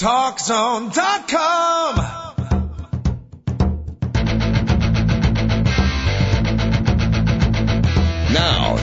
TalkZone.com.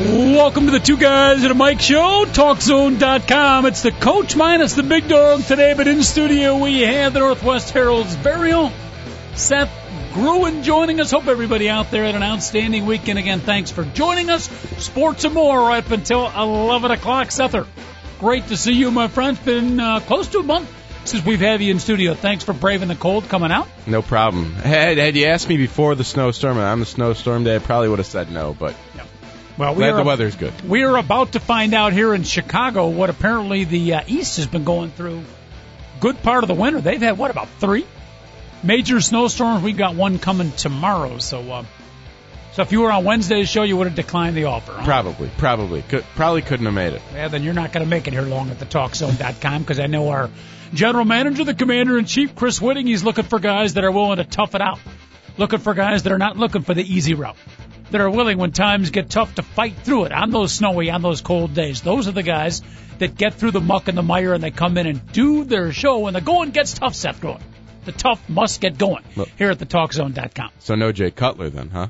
Welcome to the Two Guys at a Mic Show, TalkZone.com. It's the coach minus the big dog today, but in studio we have the Northwest Herald's own Seth Gruen joining us. Hope everybody out there had an outstanding weekend. Again, thanks for joining us. Sports and more right up until 11 o'clock. Sether, great to see you, my friend. It's been uh, close to a month since we've had you in studio. Thanks for braving the cold coming out. No problem. Had, had you asked me before the snowstorm and on the snowstorm day, I probably would have said no, but Well, we glad are, the weather's good. we are about to find out here in Chicago what apparently the uh, East has been going through. Good part of the winter. They've had what about three major snowstorms? We've got one coming tomorrow. So, uh, so if you were on Wednesday's show, you would have declined the offer. Huh? Probably, probably. Could, probably couldn't have made it. Yeah, then you're not going to make it here long at the TalkZone.com because I know our general manager, the commander in chief, Chris Whitting, he's looking for guys that are willing to tough it out, looking for guys that are not looking for the easy route, that are willing when times get tough to fight through it on those snowy, on those cold days. Those are the guys that get through the muck and the mire and they come in and do their show. When the going gets tough, Seth going. The tough must get going Look. here at the TalkZone.com. So no Jay Cutler then, huh?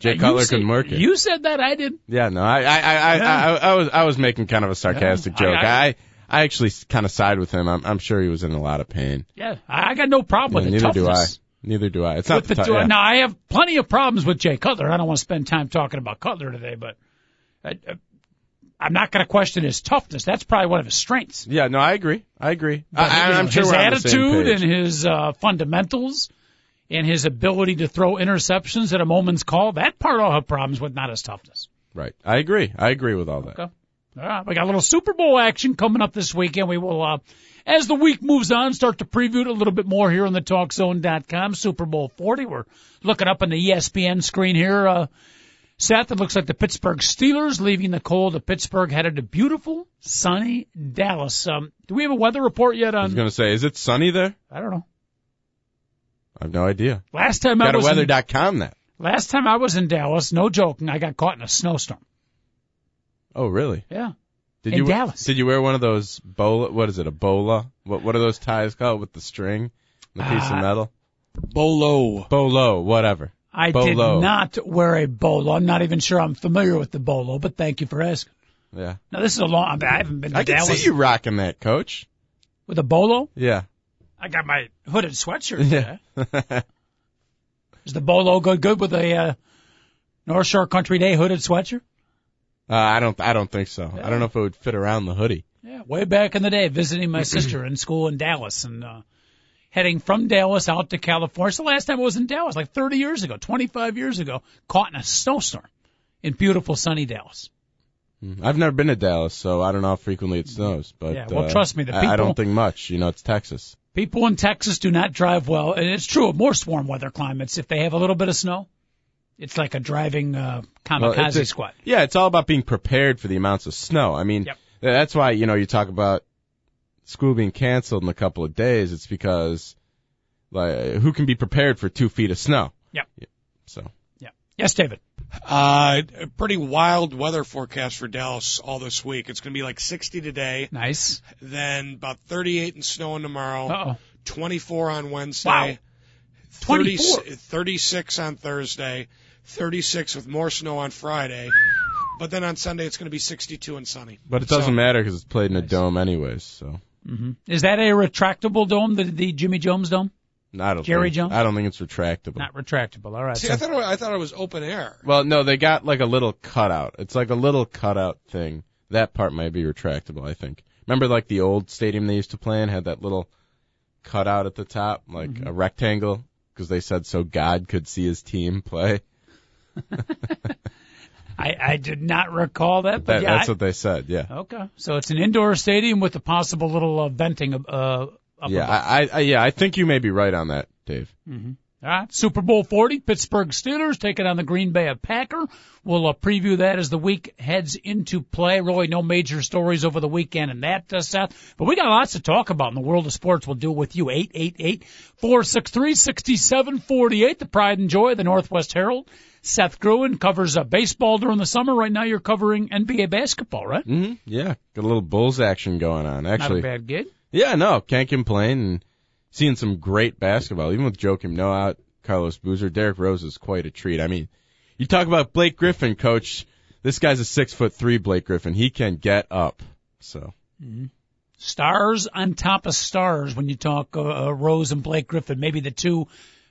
Jay uh, You Cutler couldn't work it. You said that, I did. Yeah, no, I, I, I, I, I, I was, I was making kind of a sarcastic Yeah, joke. I- I, I, actually kind of side with him. I'm, I'm sure he was in a lot of pain. Yeah, I got no problem Yeah, with the neither do I. Neither do I. It's not the, the yeah. Now I have plenty of problems with Jay Cutler. I don't want to spend time talking about Cutler today, but I, I, I'm not going to question his toughness. That's probably one of his strengths. Yeah, no, I agree. I agree. But, I, I'm sure his we're on the same attitude and his uh, fundamentals and his ability to throw interceptions at a moment's call. That part I'll have problems with, not his toughness. Right. I agree. I agree with all that. Okay. All right, we got a little Super Bowl action coming up this weekend. We will, uh, as the week moves on, start to preview it a little bit more here on the TalkZone.com. Super Bowl 40. We're looking up on the ESPN screen here. Uh, Seth, it looks like the Pittsburgh Steelers leaving the cold of Pittsburgh, headed to beautiful, sunny Dallas. Um, do we have a weather report yet I was going to say, is it sunny there? I don't know. I have no idea. Last time I Got a was in, weather.com that. last time I was in Dallas, no joking, I got caught in a snowstorm. Oh, really? Yeah. Did In you Dallas. Did you wear one of those bola? What is it? A bola? What What are those ties called with the string, the piece of Uh, metal? Bolo. Bolo, whatever. I Bolo. did not wear a bolo. I'm not even sure I'm familiar with the bolo, but thank you for asking. Yeah, Now this is a long. I haven't been to I can Dallas see you rocking that, Coach. with a bolo. Yeah. I got my hooded sweatshirt. Yeah. Is the bolo good good with a uh, North Shore Country Day hooded sweatshirt? Uh, I don't. I don't think so. I don't know if it would fit around the hoodie. Yeah, way back in the day, visiting my sister in school in Dallas and uh, heading from Dallas out to California. It's the last time I was in Dallas, like 30 years ago, 25 years ago, caught in a snowstorm in beautiful sunny Dallas. I've never been to Dallas, so I don't know how frequently it snows. But Yeah, well, uh, trust me, the I- I don't think much. You know, it's Texas. People in Texas do not drive well, and it's true of most warm weather climates. If they have a little bit of snow, it's like a driving uh, Well, kamikaze it's a- squad. Yeah, it's all about being prepared for the amounts of snow. I mean, Yep. that's why you know you talk about school being canceled in a couple of days. It's because like who can be prepared for two feet of snow? Yep. So Yeah. Yes, David. Uh, a pretty wild weather forecast for Dallas all this week. It's going to be like 60 today, Nice. then about 38 and snowing tomorrow, Uh oh. 24 on Wednesday, Wow. 30 24. 36 on Thursday, 36 with more snow on Friday. But then on Sunday it's going to be 62 and sunny. But it doesn't So- matter because it's played in a dome anyways. So Is that a retractable dome, the, the Jimmy Jones dome? I don't Jerry think, Jones? I don't think it's retractable. Not retractable. All right. See, so- I thought it, I thought it was open air. Well, no, they got like a little cutout. It's like a little cutout thing. That part might be retractable, I think. Remember like the old stadium they used to play in had that little cutout at the top, like Mm-hmm. a rectangle, because they said so God could see his team play. I, I did not recall that, but That, yeah. that's I- what they said, yeah. okay. So it's an indoor stadium with a possible little uh, venting uh, up Yeah. I, I, yeah, I think you may be right on that, Dave. All right, Super Bowl 40, Pittsburgh Steelers taking on the Green Bay Packer. We'll uh, preview that as the week heads into play. Really no major stories over the weekend in that, uh, Seth. But we got lots to talk about in the world of sports. We'll do with you. 888-463-6748, the pride and joy of the Northwest Herald. Seth Gruen covers uh, baseball during the summer. Right now you're covering NBA basketball, right? hmm Yeah, got a little Bulls action going on. Actually, Not a bad gig. yeah, no, can't complain. And seeing some great basketball, even with Joakim Noah out, Carlos Boozer, Derrick Rose is quite a treat. I mean, you talk about Blake Griffin, coach. This guy's a six foot three Blake Griffin. He can get up. So stars on top of stars when you talk uh, uh, Rose and Blake Griffin, maybe the two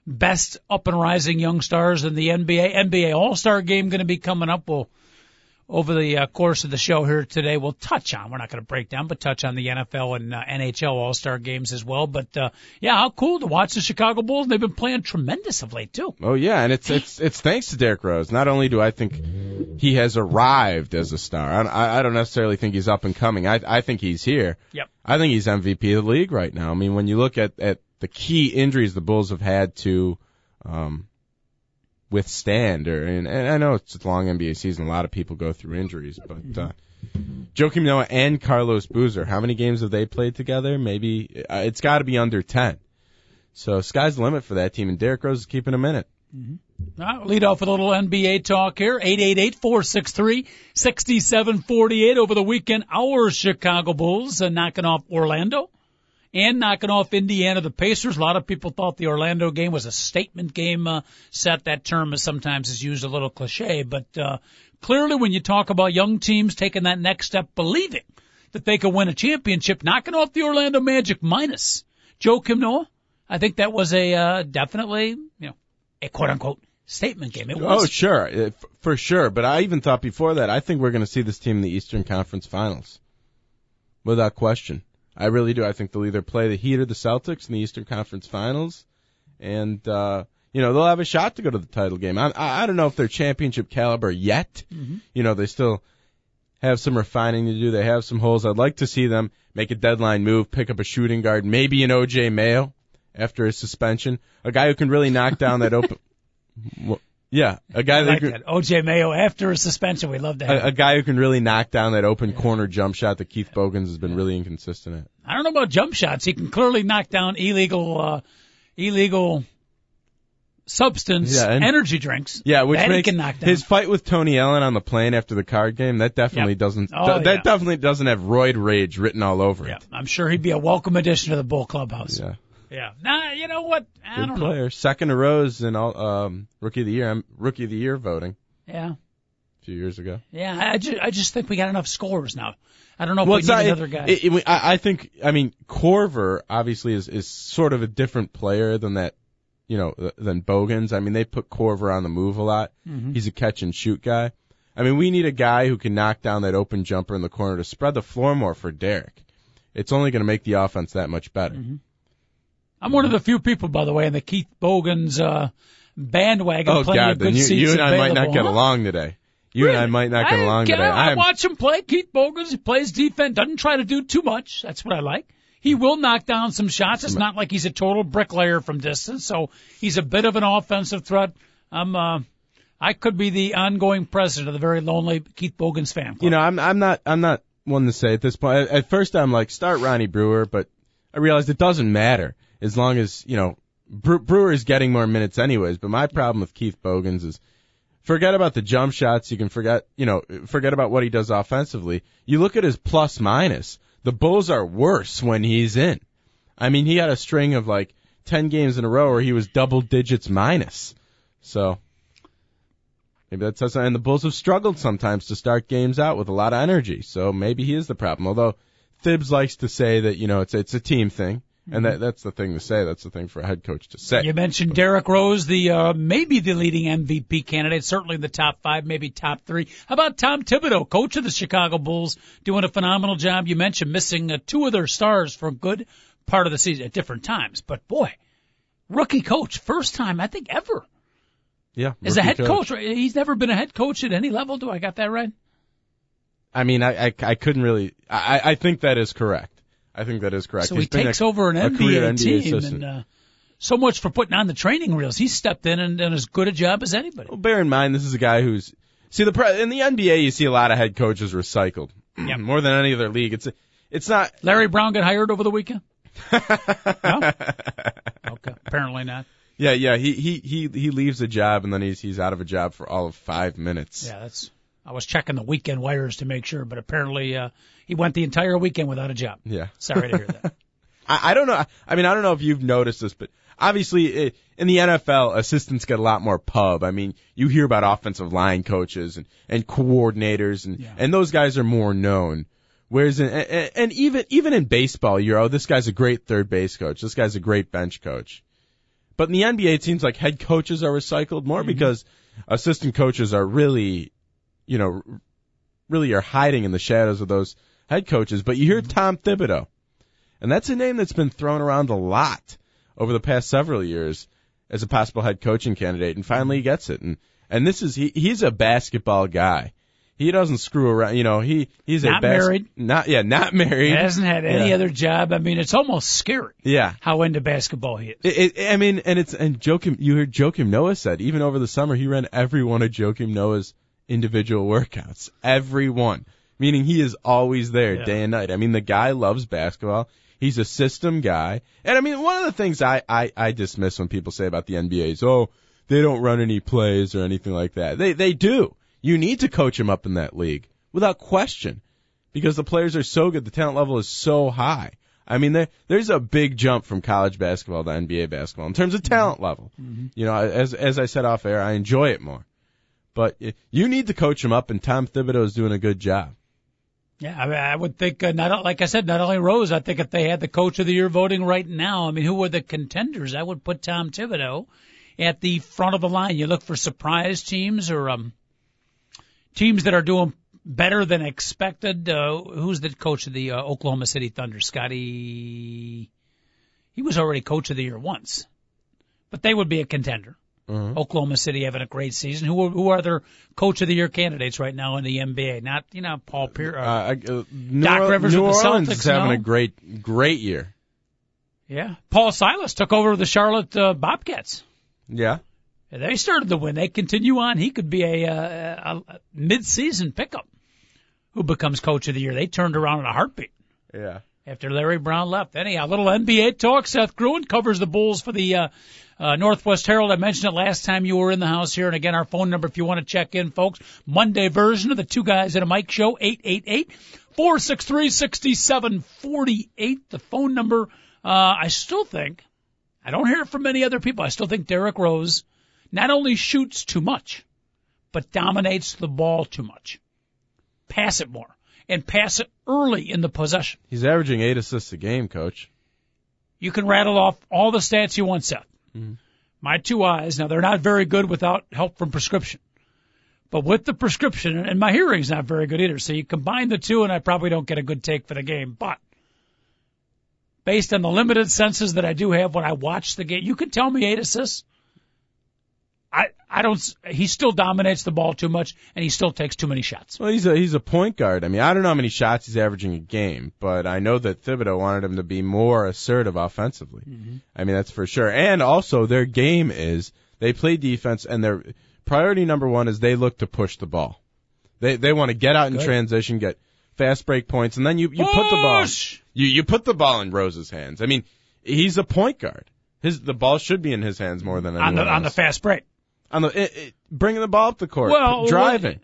best up and rising young stars in the NBA. NBA All Star game going to be coming up. We'll over the uh, course of the show here today, we'll touch on. We're not going to break down, but touch on the NFL and uh, NHL All Star games as well. But uh, yeah, how cool to watch the Chicago Bulls. They've been playing tremendous of late too. Oh yeah, and it's it's it's thanks to Derrick Rose. Not only do I think he has arrived as a star, I, I don't necessarily think he's up and coming. I I think he's here. Yep. I think he's MVP of the league right now. I mean, when you look at at the key injuries the Bulls have had to um withstand, or and, and I know it's a long NBA season, a lot of people go through injuries, but uh Joakim Noah and Carlos Boozer, how many games have they played together? Maybe uh, it's got to be under ten. So sky's the limit for that team, and Derrick Rose is keeping them in it. Right, lead off with a little NBA talk here. 888-463-6748 over the weekend. Our Chicago Bulls knocking off Orlando and knocking off Indiana, the Pacers. A lot of people thought the Orlando game was a statement game. Uh, set that term is sometimes is used a little cliche, but uh, clearly when you talk about young teams taking that next step, believing that they could win a championship, knocking off the Orlando Magic minus Joakim Noah, I think that was a uh, definitely you know a quote unquote statement game. It was. Oh, sure, uh, for sure. But I even thought before that, I think we're going to see this team in the Eastern Conference Finals, without question. I really do. I think they'll either play the Heat or the Celtics in the Eastern Conference Finals, and uh, you know they'll have a shot to go to the title game. I, I, I don't know if they're championship caliber yet. You know they still have some refining to do. They have some holes. I'd like to see them make a deadline move, pick up a shooting guard, maybe an OJ Mayo after his suspension, a guy who can really knock down that open. Yeah, a guy I like that. OJ Mayo after a suspension. We love that. a, a guy who can really knock down that open corner jump shot that Keith Bogans has been really inconsistent at. I don't know about jump shots. He can clearly knock down illegal, uh, illegal substance Yeah, and- energy drinks. Yeah, which that makes he can knock down. his fight with Tony Allen on the plane after the card game. That definitely Yep. doesn't. Oh, th- that definitely doesn't have roid rage written all over yeah, it. I'm sure he'd be a welcome addition to the Bull Clubhouse. Yeah, Yeah. Nah, you know what? I good don't know. player. Second in rows in all um, rookie of the year. I'm rookie of the year voting Yeah. a few years ago. Yeah. I just, I just think we got enough scores now. I don't know if Well, we it's need not, another guy. it- it- I, I think. I mean, Korver obviously is is sort of a different player than that. You know, th- than Bogans. I mean, they put Korver on the move a lot. Mm-hmm. He's a catch and shoot guy. I mean, we need a guy who can knock down that open jumper in the corner to spread the floor more for Derrick. It's only going to make the offense that much better. I'm one of the few people, by the way, in the Keith Bogans uh, bandwagon. Oh God, then you, you and I might not get along today. You and I might not get I along get- today. I I'm, watch him play. Keith Bogans, he plays defense, doesn't try to do too much. That's what I like. He will knock down some shots. It's not like he's a total bricklayer from distance, so he's a bit of an offensive threat. I'm, uh, I could be the ongoing president of the very lonely Keith Bogans fan club. you know, I'm I'm not I'm not one to say at this point. At first, I'm like start Ronnie Brewer, but I realized it doesn't matter as long as you know Brewer is getting more minutes anyways. But my problem with Keith Bogans is forget about the jump shots. You can forget you know forget about what he does offensively. You look at his plus minus. The Bulls are worse when he's in. I mean, he had a string of like ten games in a row where he was double digits minus. So maybe that says. And the Bulls have struggled sometimes to start games out with a lot of energy. So maybe he is the problem. Although Thibs likes to say that you know it's it's a team thing, and that that's the thing to say. That's the thing for a head coach to say. You mentioned Derrick Rose, the uh, maybe the leading MVP candidate, certainly in the top five, maybe top three. How about Tom Thibodeau, coach of the Chicago Bulls, doing a phenomenal job? You mentioned missing uh, two of their stars for a good part of the season at different times, but boy, rookie coach, first time I think ever Yeah, as a head coach. right? He's never been a head coach at any level. Do I got that right? I mean, I, I I couldn't really. I I think that is correct. I think that is correct. So He's he takes a, over an NBA, NBA team assistant. and uh, so much for putting on the training reels. He stepped in and done as good a job as anybody. Well, bear in mind, this is a guy who's see the pre- in the NBA. You see a lot of head coaches recycled Yeah. more than any other league. It's it's not. Larry Brown got hired over the weekend? no? Okay, apparently not. Yeah, yeah. He he he he leaves a job and then he's he's out of a job for all of five minutes. Yeah, that's. I was checking the weekend wires to make sure, but apparently uh, he went the entire weekend without a job. Yeah. Sorry to hear that. I, I don't know. I mean, I don't know if you've noticed this, but obviously i in the NFL, assistants get a lot more pub. I mean, you hear about offensive line coaches and, and coordinators and, Yeah. and those guys are more known. Whereas in, and, and even, even in baseball, you're, oh, this guy's a great third base coach. This guy's a great bench coach. But in the NBA, it seems like head coaches are recycled more because assistant coaches are really, you know, really are hiding in the shadows of those head coaches. But you hear mm-hmm. Tom Thibodeau. And that's a name that's been thrown around a lot over the past several years as a possible head coaching candidate, and finally he mm-hmm. gets it. And and this is he he's a basketball guy. He doesn't screw around. You know, he he's a Not bas- married. Not yeah, not married. He hasn't had any Yeah. other job. I mean, it's almost scary Yeah. how into basketball he is. It, it, I mean, and it's and Joakim. You heard Joakim Noah said even over the summer he ran every one of Joakim Noah's individual workouts, every one, meaning he is always there Yeah. day and night. I mean, the guy loves basketball. He's a system guy, and I mean, one of the things I I, I dismiss when people say about the NBA is, oh, they don't run any plays or anything like that. They they do. You need to coach them up in that league without question, because the players are so good. The talent level is so high. I mean, there, there's a big jump from college basketball to NBA basketball in terms of talent level. Mm-hmm. You know, as as I said off air, I enjoy it more. But you need to coach them up, and Tom Thibodeau is doing a good job. Yeah, I, mean, I would think, uh, not like I said, not only Rose. I think if they had the coach of the year voting right now, I mean, who were the contenders? I would put Tom Thibodeau at the front of the line. You look for surprise teams or um, teams that are doing better than expected. Uh, who's the coach of the uh, Oklahoma City Thunder? Scotty. He was already coach of the year once, but they would be a contender. Mhm. Oklahoma City having a great season. Who are, who are their coach of the year candidates right now in the NBA? Not you know Paul Pierce. Uh, uh, New, Doc Orle- Rivers New with the Orleans Celtics, is having no? a great great year. Yeah, Paul Silas took over the Charlotte uh, Bobcats. Yeah. They started to win. They continue on. He could be a, uh, a, a mid-season pickup who becomes coach of the year. They turned around in a heartbeat Yeah. After Larry Brown left. Anyhow, little NBA talk. Seth Gruen covers the Bulls for the uh, uh, Northwest Herald. I mentioned it last time you were in the house here. And again, our phone number if you want to check in, folks. Monday version of the Two Guys at a Mic show, 888 463 6748. The phone number, uh, I still think, I don't hear it from many other people. I still think Derrick Rose not only shoots too much, but dominates the ball too much. Pass it more. And pass it early in the possession. He's averaging eight assists a game, coach. You can rattle off all the stats you want, Seth. Mm-hmm. My two eyes, now they're not very good without help from prescription. But with the prescription, and my hearing's not very good either, so you combine the two and I probably don't get a good take for the game. But based on the limited senses that I do have when I watch the game, you can tell me eight assists. I, I don't, he still dominates the ball too much and he still takes too many shots. Well, he's a he's a point guard. I mean, I don't know how many shots he's averaging a game, but I know that Thibodeau wanted him to be more assertive offensively. Mm-hmm. I mean, that's for sure. And also, their game is they play defense, and their priority number one is they look to push the ball. They they want to get out in Good. transition, get fast break points, and then you you put the ball you you put the ball in Rose's hands. I mean, he's a point guard. His the ball should be in his hands more than on anyone the, on the fast break. On the it, it, bringing the ball up the court, Well, driving.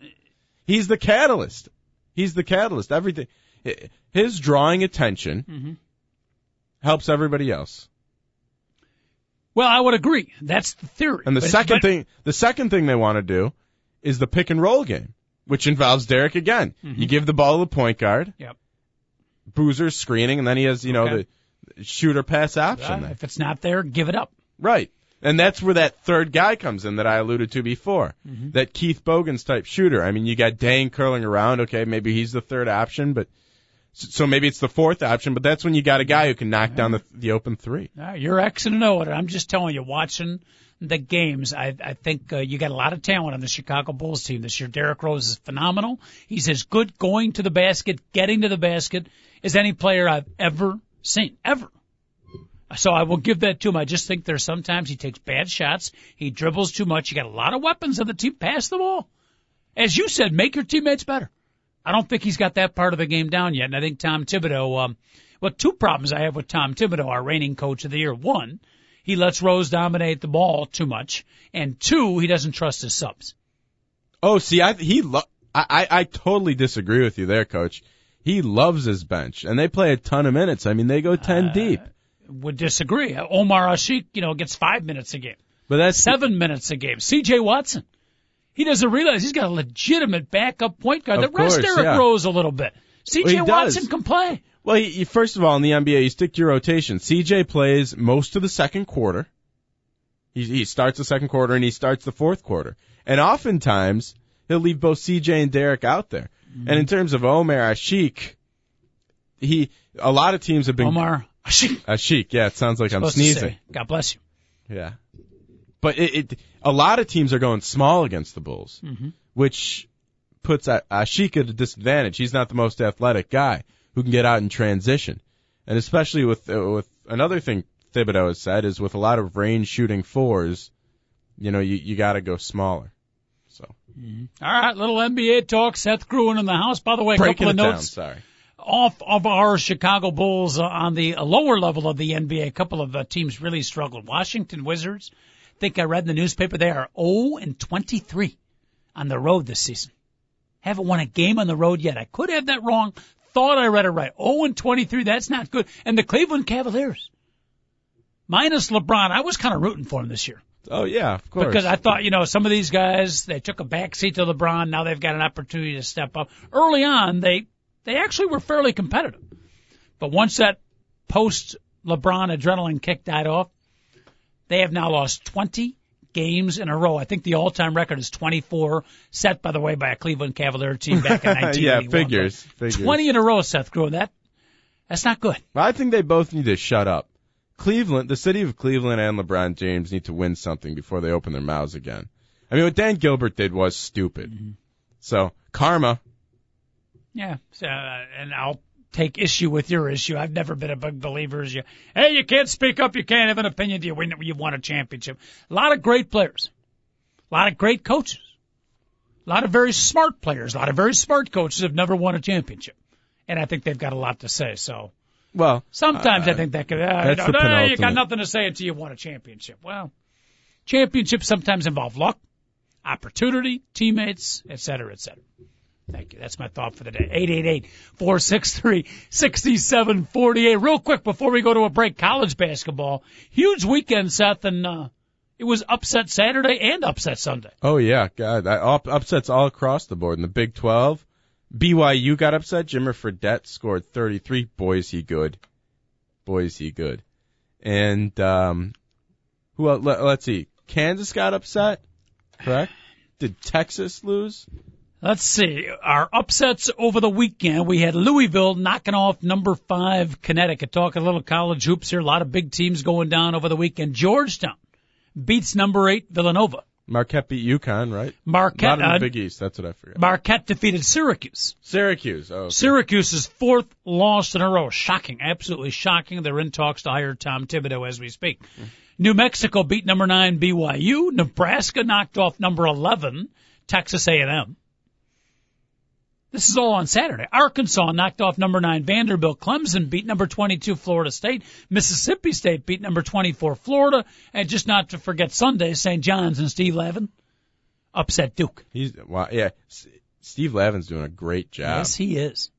He's the catalyst. He's the catalyst. Everything. His drawing attention Mm-hmm. helps everybody else. Well, I would agree. That's the theory. And the But- second but- thing, the second thing they want to do is the pick and roll game, which involves Derrick again. Mm-hmm. You give the ball to the point guard. Yep. Boozer screening, and then he has you know Okay. the shooter pass option. Uh, if it's not there, give it up. Right. And that's where that third guy comes in that I alluded to before. Mm-hmm. That Keith Bogans type shooter. I mean, you got Deng curling around. Okay, maybe he's the third option, but so maybe it's the fourth option. But that's when you got a guy who can knock down the the open three. Uh, you're X and O it. I'm just telling you, watching the games, I, I think uh, you got a lot of talent on the Chicago Bulls team this year. Derrick Rose is phenomenal. He's as good going to the basket, getting to the basket, as any player I've ever seen, ever. So I will give that to him. I just think there's sometimes he takes bad shots. He dribbles too much. You got a lot of weapons on the team. Pass the ball. As you said, make your teammates better. I don't think he's got that part of the game down yet. And I think Tom Thibodeau, um, well, two problems I have with Tom Thibodeau, our reigning coach of the year. One, he lets Rose dominate the ball too much. And two, he doesn't trust his subs. Oh, see, I he lo- I, I I totally disagree with you there, Coach. He loves his bench, and they play a ton of minutes. I mean, they go ten Uh, deep. Would disagree. Omer Asik, you know, gets five minutes a game, But that's seven minutes a game. C.J. Watson, he doesn't realize he's got a legitimate backup point guard that rests course, Derrick yeah. Rose a little bit. C.J. Well, Watson does. can play. Well, he, he- first of all, in the NBA, you stick to your rotation. CJ plays most of the second quarter. He, he starts the second quarter and he starts the fourth quarter. And oftentimes, he'll leave both CJ and Derrick out there. Mm-hmm. And in terms of Omer Asik, he, a lot of teams have been, Omar Ashik. Ashik, yeah, it sounds like I'm to sneezing. God bless you. Yeah. But it, it, a lot of teams are going small against the Bulls, Mm-hmm. which puts A- Ashik at a disadvantage. He's not the most athletic guy who can get out in transition. And especially with, uh, with another thing Thibodeau has said is with a lot of range shooting fours, you know, you, you gotta go smaller. So, All right, little NBA talk. Seth Gruen in the house. By the way, a breaking couple of down, notes sorry. Off of our Chicago Bulls uh, on the lower level of the NBA. A couple of uh, teams really struggled. Washington Wizards. I think I read in the newspaper they are 0 and 23 on the road this season. Haven't won a game on the road yet. I could have that wrong. Thought I read it right. 0 and 23. That's not good. And the Cleveland Cavaliers, minus LeBron, I was kind of rooting for him this year. Oh yeah, of course. Because I thought, you know, some of these guys, they took a backseat to LeBron. Now they've got an opportunity to step up. Early on, they, they actually were fairly competitive. But once that post LeBron adrenaline kick died off, they have now lost 20 games in a row. I think the all-time record is 24, set by the way by a Cleveland Cavalier team back in 1981. yeah, figures, figures. 20 in a row, Seth Gruen. That, that's not good. I think they both need to shut up. Cleveland, the city of Cleveland and LeBron James need to win something before they open their mouths again. I mean, what Dan Gilbert did was stupid. Mm-hmm. So, karma. Yeah, so, uh, and I'll take issue with your issue. I've never been a big believer as you. Hey, you can't speak up. You can't have an opinion. Do you win? You've won a championship. A lot of great players, a lot of great coaches, a lot of very smart players, a lot of very smart coaches have never won a championship, and I think they've got a lot to say. So Well, sometimes uh, I think that could. Uh, that's you, know, the "No, you got nothing to say until you won a championship. Well, championships sometimes involve luck, opportunity, teammates, et cetera, et cetera. Thank you. That's my thought for the day. 888-463-6748. Real quick before we go to a break, college basketball. Huge weekend, Seth, and uh, it was upset Saturday and upset Sunday. Oh yeah, God, up, upsets all across the board in the Big 12. BYU got upset. Jimmer Fredette scored 33. Boy, is he good. Boy, is he good. And um, who? Let, let's see. Kansas got upset. Correct. Did Texas lose? Let's see. Our upsets over the weekend. We had Louisville knocking off number five Connecticut. Talking a little college hoops here. A lot of big teams going down over the weekend. Georgetown beats number eight Villanova. Marquette beat UConn, right? Marquette, Not in the uh, Big East. That's what I forgot. Marquette defeated Syracuse. Syracuse. Oh, okay. Syracuse's fourth loss in a row. Shocking. Absolutely shocking. They're in talks to hire Tom Thibodeau as we speak. New Mexico beat number nine BYU. Nebraska knocked off number 11 Texas A&M. This is all on Saturday. Arkansas knocked off number nine Vanderbilt. Clemson beat number 22 Florida State. Mississippi State beat number 24 Florida. And just not to forget Sunday, St. John's and Steve Lavin upset Duke. He's wow, yeah. Steve Lavin's doing a great job. Yes, he is.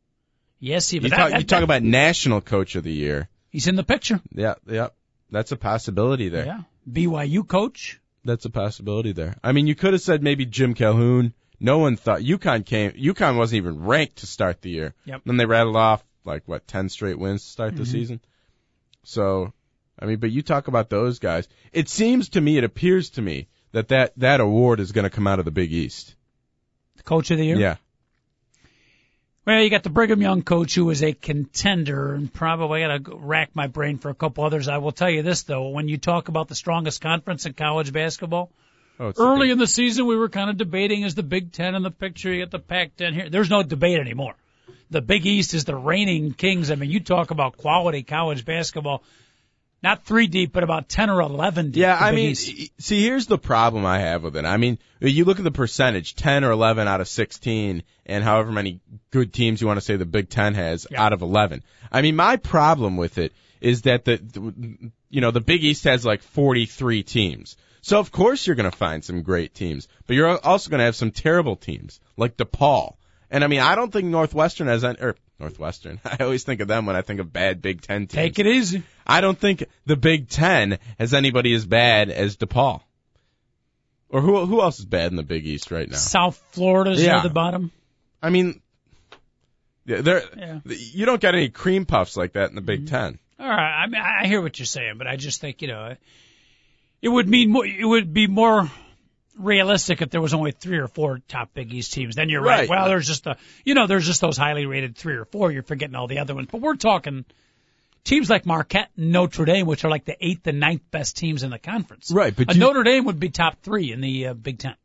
Yes, he. you talk, that- you talk about national coach of the year. he's in the picture. Yeah, yeah. That's a possibility there. Yeah. BYU coach. That's a possibility there. I mean, you could have said maybe Jim Calhoun. No one thought UConn came. UConn wasn't even ranked to start the year. Yep. Then they rattled off like what ten straight wins to start the mm-hmm. season. So, I mean, but you talk about those guys. It seems to me, it appears to me that that that award is going to come out of the Big East. The coach of the year. Yeah. Well, you got the Brigham Young coach who is a contender, and probably got to rack my brain for a couple others. I will tell you this though: when you talk about the strongest conference in college basketball, Oh, early Big- in the season we were kind of debating is the Big Ten in the picture. You got the Pac-10 here. There's no debate anymore. The Big East is the reigning kings. I mean, you talk about quality college basketball. Not three deep, but about 10 or 11 deep. Yeah, I mean, East. see, here's the problem I have with it. I mean, you look at the percentage, 10 or 11 out of 16, and however many good teams you want to say the Big Ten has Yeah. out of 11. I mean, my problem with it is that the, the, you know, the Big East has like 43 teams. So of course you're going to find some great teams, but you're also going to have some terrible teams, like DePaul. And I mean, I don't think Northwestern has, any, or Northwestern. I always think of them when I think of bad Big Ten teams. Take it easy. I don't think the Big Ten has anybody as bad as DePaul. Or who who else is bad in the Big East right now? South Florida's Yeah. near the bottom. I mean, yeah, there Yeah. you don't get any cream puffs like that in the Big mm-hmm. Ten. All right, I mean, I hear what you're saying, but I just think you know, it would mean more. It would be more realistic if there was only three or four top Big East teams. Then you're right. Right. Well, there's just the you know, there's just those highly rated three or four. You're forgetting all the other ones. But we're talking teams like Marquette and Notre Dame, which are like the eighth and ninth best teams in the conference. Right, but you- Notre Dame would be top three in the uh, Big Ten.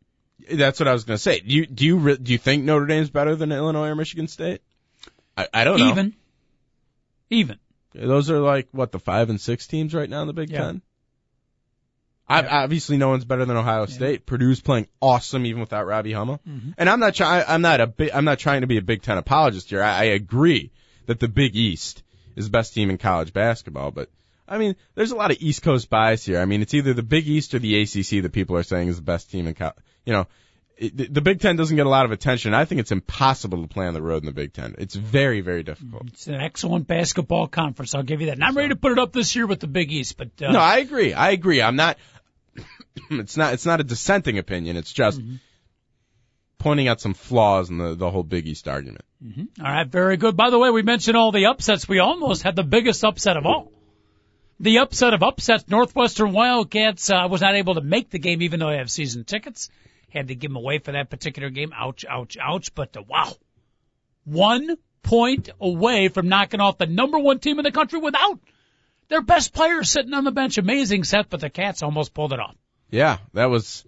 That's what I was going to say. Do you do you do you think Notre Dame's better than Illinois or Michigan State? I, I don't know. Even, even. Those are like what the five and six teams right now in the Big Yeah. Ten. I, Obviously, no one's better than Ohio State. Purdue's playing awesome even without Robbie Hummel. Mm-hmm. And I'm not trying. I'm not a. Big, I'm not trying to be a Big Ten apologist here. I, I agree that the Big East is the best team in college basketball, but I mean, there's a lot of East Coast bias here. I mean, it's either the Big East or the ACC that people are saying is the best team in college. You know, it, the- Big Ten doesn't get a lot of attention. I think it's impossible to play on the road in the Big Ten. It's very, very difficult. It's an excellent basketball conference. I'll give you that. And I'm ready to put it up this year with the Big East, but uh, No, I agree. I agree. I'm not. it's not. It's not a dissenting opinion. It's just pointing out some flaws in the the whole Big East argument. All right, very good. By the way, we mentioned all the upsets. We almost had the biggest upset of all. The upset of upsets, Northwestern Wildcats uh, was not able to make the game even though they have season tickets. Had to give them away for that particular game. Ouch, ouch, ouch. But uh, wow. One point away from knocking off the number one team in the country without their best player sitting on the bench. Amazing set, but the Cats almost pulled it off. Yeah, that was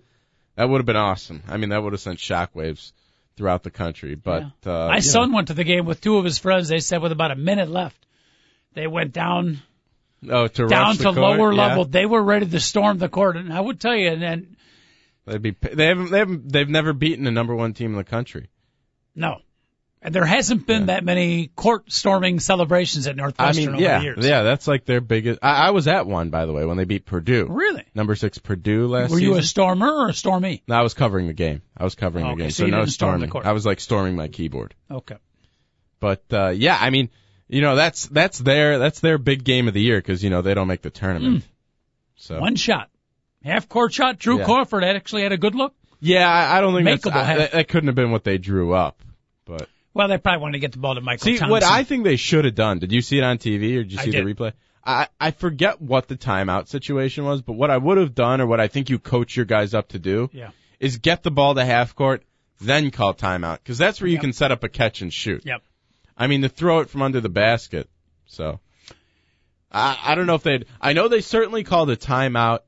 that would have been awesome. I mean, that would have sent shockwaves throughout the country. But uh, My son know. went to the game with two of his friends. They said with about a minute left, they went down oh, to down to court, lower yeah. level. They were ready to storm the court, and I would tell you, and, and They'd be. They haven't. They haven't. They've never beaten a number one team in the country. no, and there hasn't been that many court storming celebrations at Northwestern I mean, over yeah, the years. yeah. That's like their biggest. I, I was at one by the way when they beat Purdue. Really? Number six Purdue last Were season. you a stormer or a stormy? No, I was covering the game. I was covering Okay, the game, so you no storm the storming. court. I was like storming my keyboard. Okay. But uh yeah, I mean, you know, that's that's their that's their big game of the year because you know they don't make the tournament. So Hmm. One shot. Half court shot. Drew Yeah. Crawford actually had a good look. yeah, I, I don't think that's, I, that, that couldn't have been what they drew up. But Well, they probably wanted to get the ball to Michael see, Thompson. what I think they should have done. Did you see it on TV or did you see did. the replay? I I forget what the timeout situation was, but what I would have done or what I think you coach your guys up to do Yeah. is get the ball to half court, then call timeout because that's where you Yep. can set up a catch and shoot. Yep. I mean, to throw it from under the basket. So, I I don't know if they'd. I know they certainly called a timeout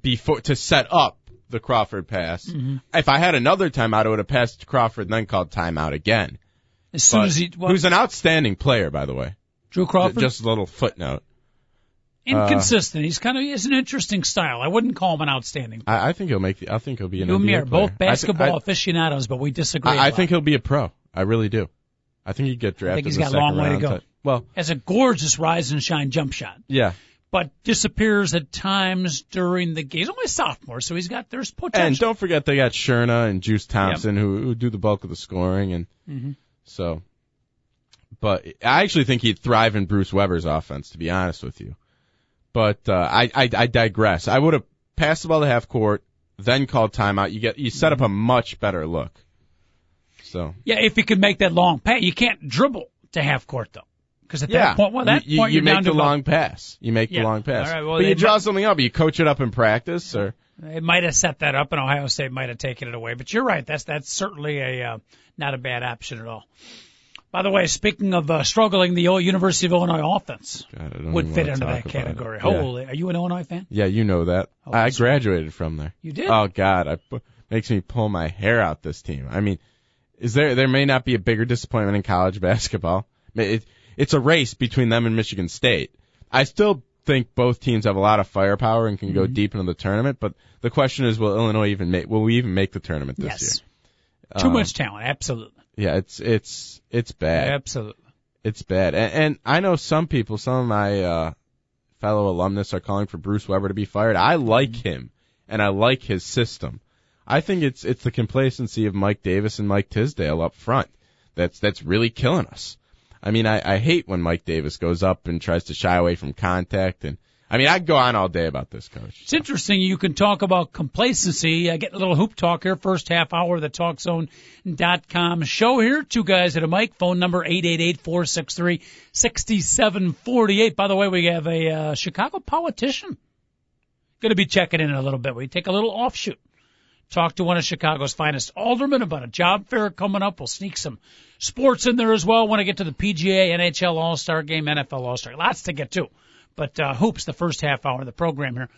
before to set up the Crawford pass. Mm-hmm. If I had another timeout, I would have passed to Crawford and then called timeout again. As soon But- as he, well, who's an outstanding player, by the way. Drew Crawford, Just a little footnote. inconsistent. He's kind of he's an interesting style. I wouldn't call him an outstanding. I, I think he'll make. The, I think he'll be an You and NBA are player. both basketball I, thi- aficionados, but we disagree. I, lot. think he'll be a pro. I really do. I think he'd get drafted. he's in the got a long second way to round go. Well, has a gorgeous rise and shine jump shot, yeah. But disappears at times during the game. He's only a sophomore, so he's got there's potential. And don't forget they got Shurna and Juice Thompson who, who do the bulk of the scoring and Mm-hmm. so but I actually think he'd thrive in Bruce Weber's offense to be honest with you. But uh, I, I I digress. I would have passed the ball to half court, then called timeout. You get you set up a much better look. So yeah, if you could make that long pass, you can't dribble to half court though, because at yeah, that point, well, that you, point you you're make the long pass. You make Yeah. the long pass. Right, well, but you draw might- something up. You coach it up in practice, or It might have set that up, and Ohio State might have taken it away. But you're right. That's that's certainly a uh, not a bad option at all. By the way, speaking of uh, struggling, the old University of Illinois offense God, would fit into that it. category. Yeah. Holy, are you an Illinois fan? Yeah, you know that. Oh, I that's right. graduated from there. You did? Oh God, I pu- makes me pull my hair out. This team. I mean, is there there may not be a bigger disappointment in college basketball. It, it's a race between them and Michigan State. I still think both teams have a lot of firepower and can go Mm-hmm. deep into the tournament. But the question is, will Illinois even make? Will we even make the tournament this yes. year? Too Um, much talent. Absolutely. Yeah, it's it's it's bad. Absolutely. It's bad. And, and I know some people, some of my uh, fellow alumnus are calling for Bruce Weber to be fired. I like him and I like his system. I think it's it's the complacency of Mike Davis and Mike Tisdale up front that's that's really killing us. I mean, I, I hate when Mike Davis goes up and tries to shy away from contact and I mean, I'd go on all day about this coach. It's interesting. You can talk about complacency. I get a little hoop talk here. First half hour of the TalkZone.com show here. Two guys at a mic. Phone number 888-463-6748. By the way, we have a uh, Chicago politician going to be checking in in a little bit. We take a little offshoot. Talk to one of Chicago's finest aldermen about a job fair coming up. We'll sneak some sports in there as well. Want to get to the PGA, NHL All-Star Game, NFL All-Star. Lots to get to. But uh, hoops, the first half hour of the program here.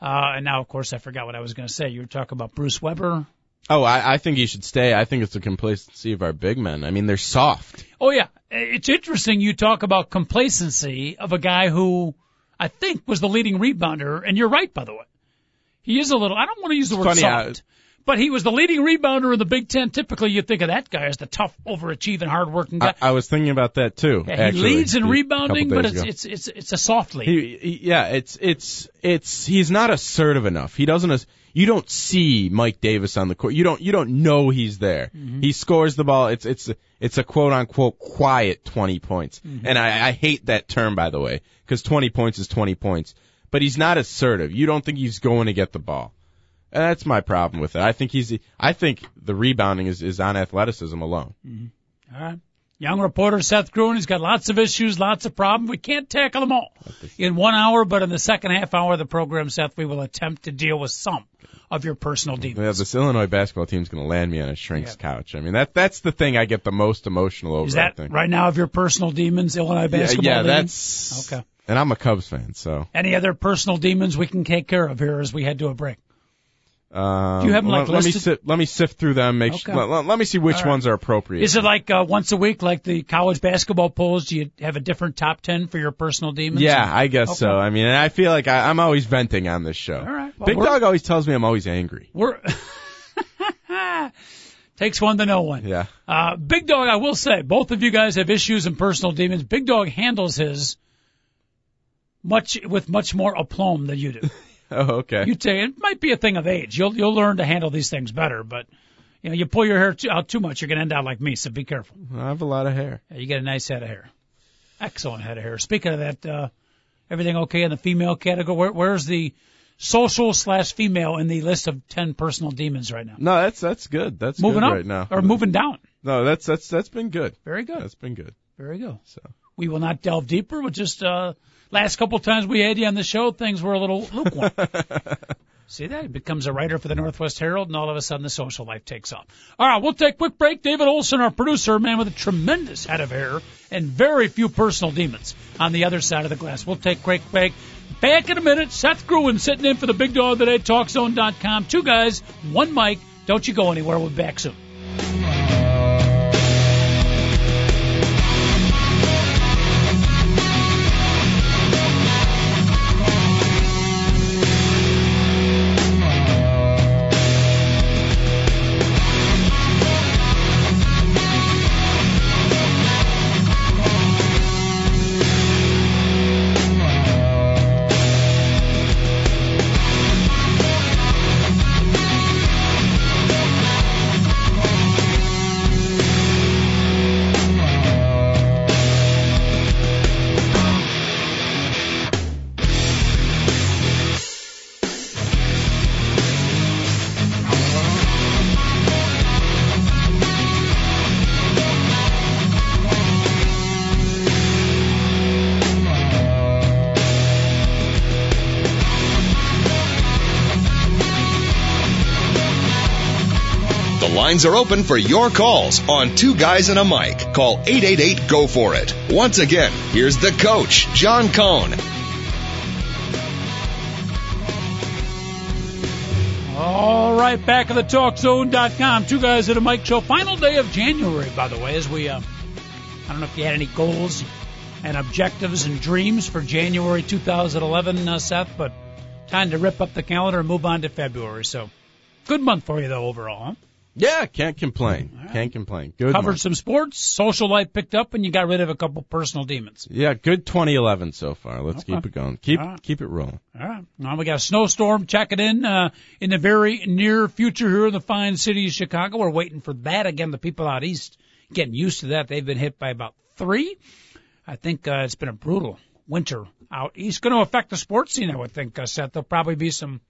Uh, and now, of course, I forgot what I was going to say. You were talking about Bruce Weber. Oh, I, I think he should stay. I think it's the complacency of our big men. I mean, they're soft. Oh yeah, it's interesting. You talk about complacency of a guy who I think was the leading rebounder, and you're right, by the way. He is a little. I don't want to use the word funny, uh, soft, but he was the leading rebounder in the Big Ten. Typically, you think of that guy as the tough, overachieving, hardworking guy. I, I was thinking about that too. Yeah, he actually, leads in rebounding, but it's, it's it's it's a soft lead. He, he, yeah, it's it's it's he's not assertive enough. He doesn't. As, you don't see Mike Davis on the court. You don't you don't know he's there. Mm-hmm. He scores the ball. It's it's it's a quote unquote quiet twenty points. Mm-hmm. And I, I hate that term by the way because twenty points is twenty points. But he's not assertive. You don't think he's going to get the ball. And that's my problem with it. I think he's. I think the rebounding is is on athleticism alone. Mm-hmm. All right. Young reporter Seth Gruen, he's got lots of issues, lots of problems. We can't tackle them all in one hour, but in the second half hour of the program, Seth, we will attempt to deal with some of your personal demons. Yeah, demons. this Illinois basketball team's going to land me on a shrink's Yeah. couch. I mean, that that's the thing I get the most emotional over. Is that right now of your personal demons, Illinois Yeah, basketball? yeah, league? that's Okay. And I'm a Cubs fan, so. Any other personal demons we can take care of here as we head to a break? Um, Do you have 'em, like, let, let me sift, let me sift through them. Make Okay. su- let, let- me see which right. ones are appropriate. Is it like uh, once a week, like the college basketball polls? Do you have a different top ten for your personal demons? yeah, I guess Okay. so. I mean, I feel like I, I'm always venting on this show. All right. Well, Big Dog always tells me I'm always angry. We're takes one to know one. Yeah. Uh, Big Dog, I will say, both of you guys have issues and personal demons. Big Dog handles his much with much more aplomb than you do. Oh, okay. You take it might be a thing of age. You'll you'll learn to handle these things better, but you know you pull your hair too, out too much, you're gonna end out like me. So be careful. I have a lot of hair. Yeah, you get a nice head of hair. Excellent head of hair. Speaking of that, uh, everything okay in the female category? Where, where's the social slash female in the list of ten personal demons right now? No, that's that's good. That's moving up right now. or moving down? No, that's that's that's been good. Very good. That's been good. Very good. So. We will not delve deeper. We'll just uh, last couple times we had you on the show, things were a little lukewarm. See that? He becomes a writer for the Northwest Herald, and all of a sudden the social life takes off. All right, we'll take a quick break. David Olson, our producer, a man with a tremendous head of hair and very few personal demons on the other side of the glass. We'll take a quick break. Back in a minute. Seth Gruen sitting in for the big dog today, TalkZone.com. Two guys, one mic. Don't you go anywhere. We'll be back soon. Lines are open for your calls on Two Guys and a Mic. Call 888 Go For It. Once again, here's the coach, John Cohn. All right, back at the TalkZone.com. Two guys at a mic show. Final day of January, by the way, as we, uh, I don't know if you had any goals and objectives and dreams for January 2011, uh, Seth, but time to rip up the calendar and move on to February. So, good month for you, though, overall, huh? Yeah, can't complain. Can't complain. Good. Covered month. some sports, social life picked up, and you got rid of a couple personal demons. Yeah, good 2011 so far. Let's Okay. keep it going. Keep right. keep it rolling. All right. Now we got a snowstorm checking in uh, in the very near future here in the fine city of Chicago. We're waiting for that. Again, the people out east getting used to that. They've been hit by about three. I think uh, it's been a brutal winter out east. Going to affect the sports scene, I would think, uh, Seth. There'll probably be some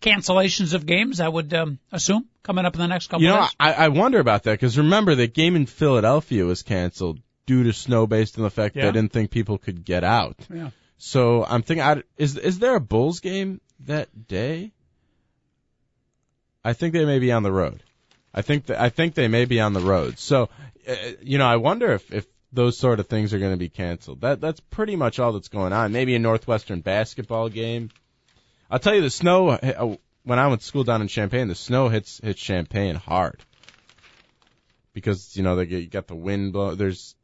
cancellations of games, I would um, assume, coming up in the next couple You know, days. I, I wonder about that because remember the game in Philadelphia was canceled due to snow, based on the fact Yeah. they didn't think people could get out. Yeah. So I'm thinking, I, is is there a Bulls game that day? I think they may be on the road. I think that I think they may be on the road. So, uh, you know, I wonder if if those sort of things are going to be canceled. That that's pretty much all that's going on. Maybe a Northwestern basketball game. I'll tell you, the snow uh, when I went to school down in Champaign, the snow hits hits Champaign hard because you know they get, you got the wind blow. There's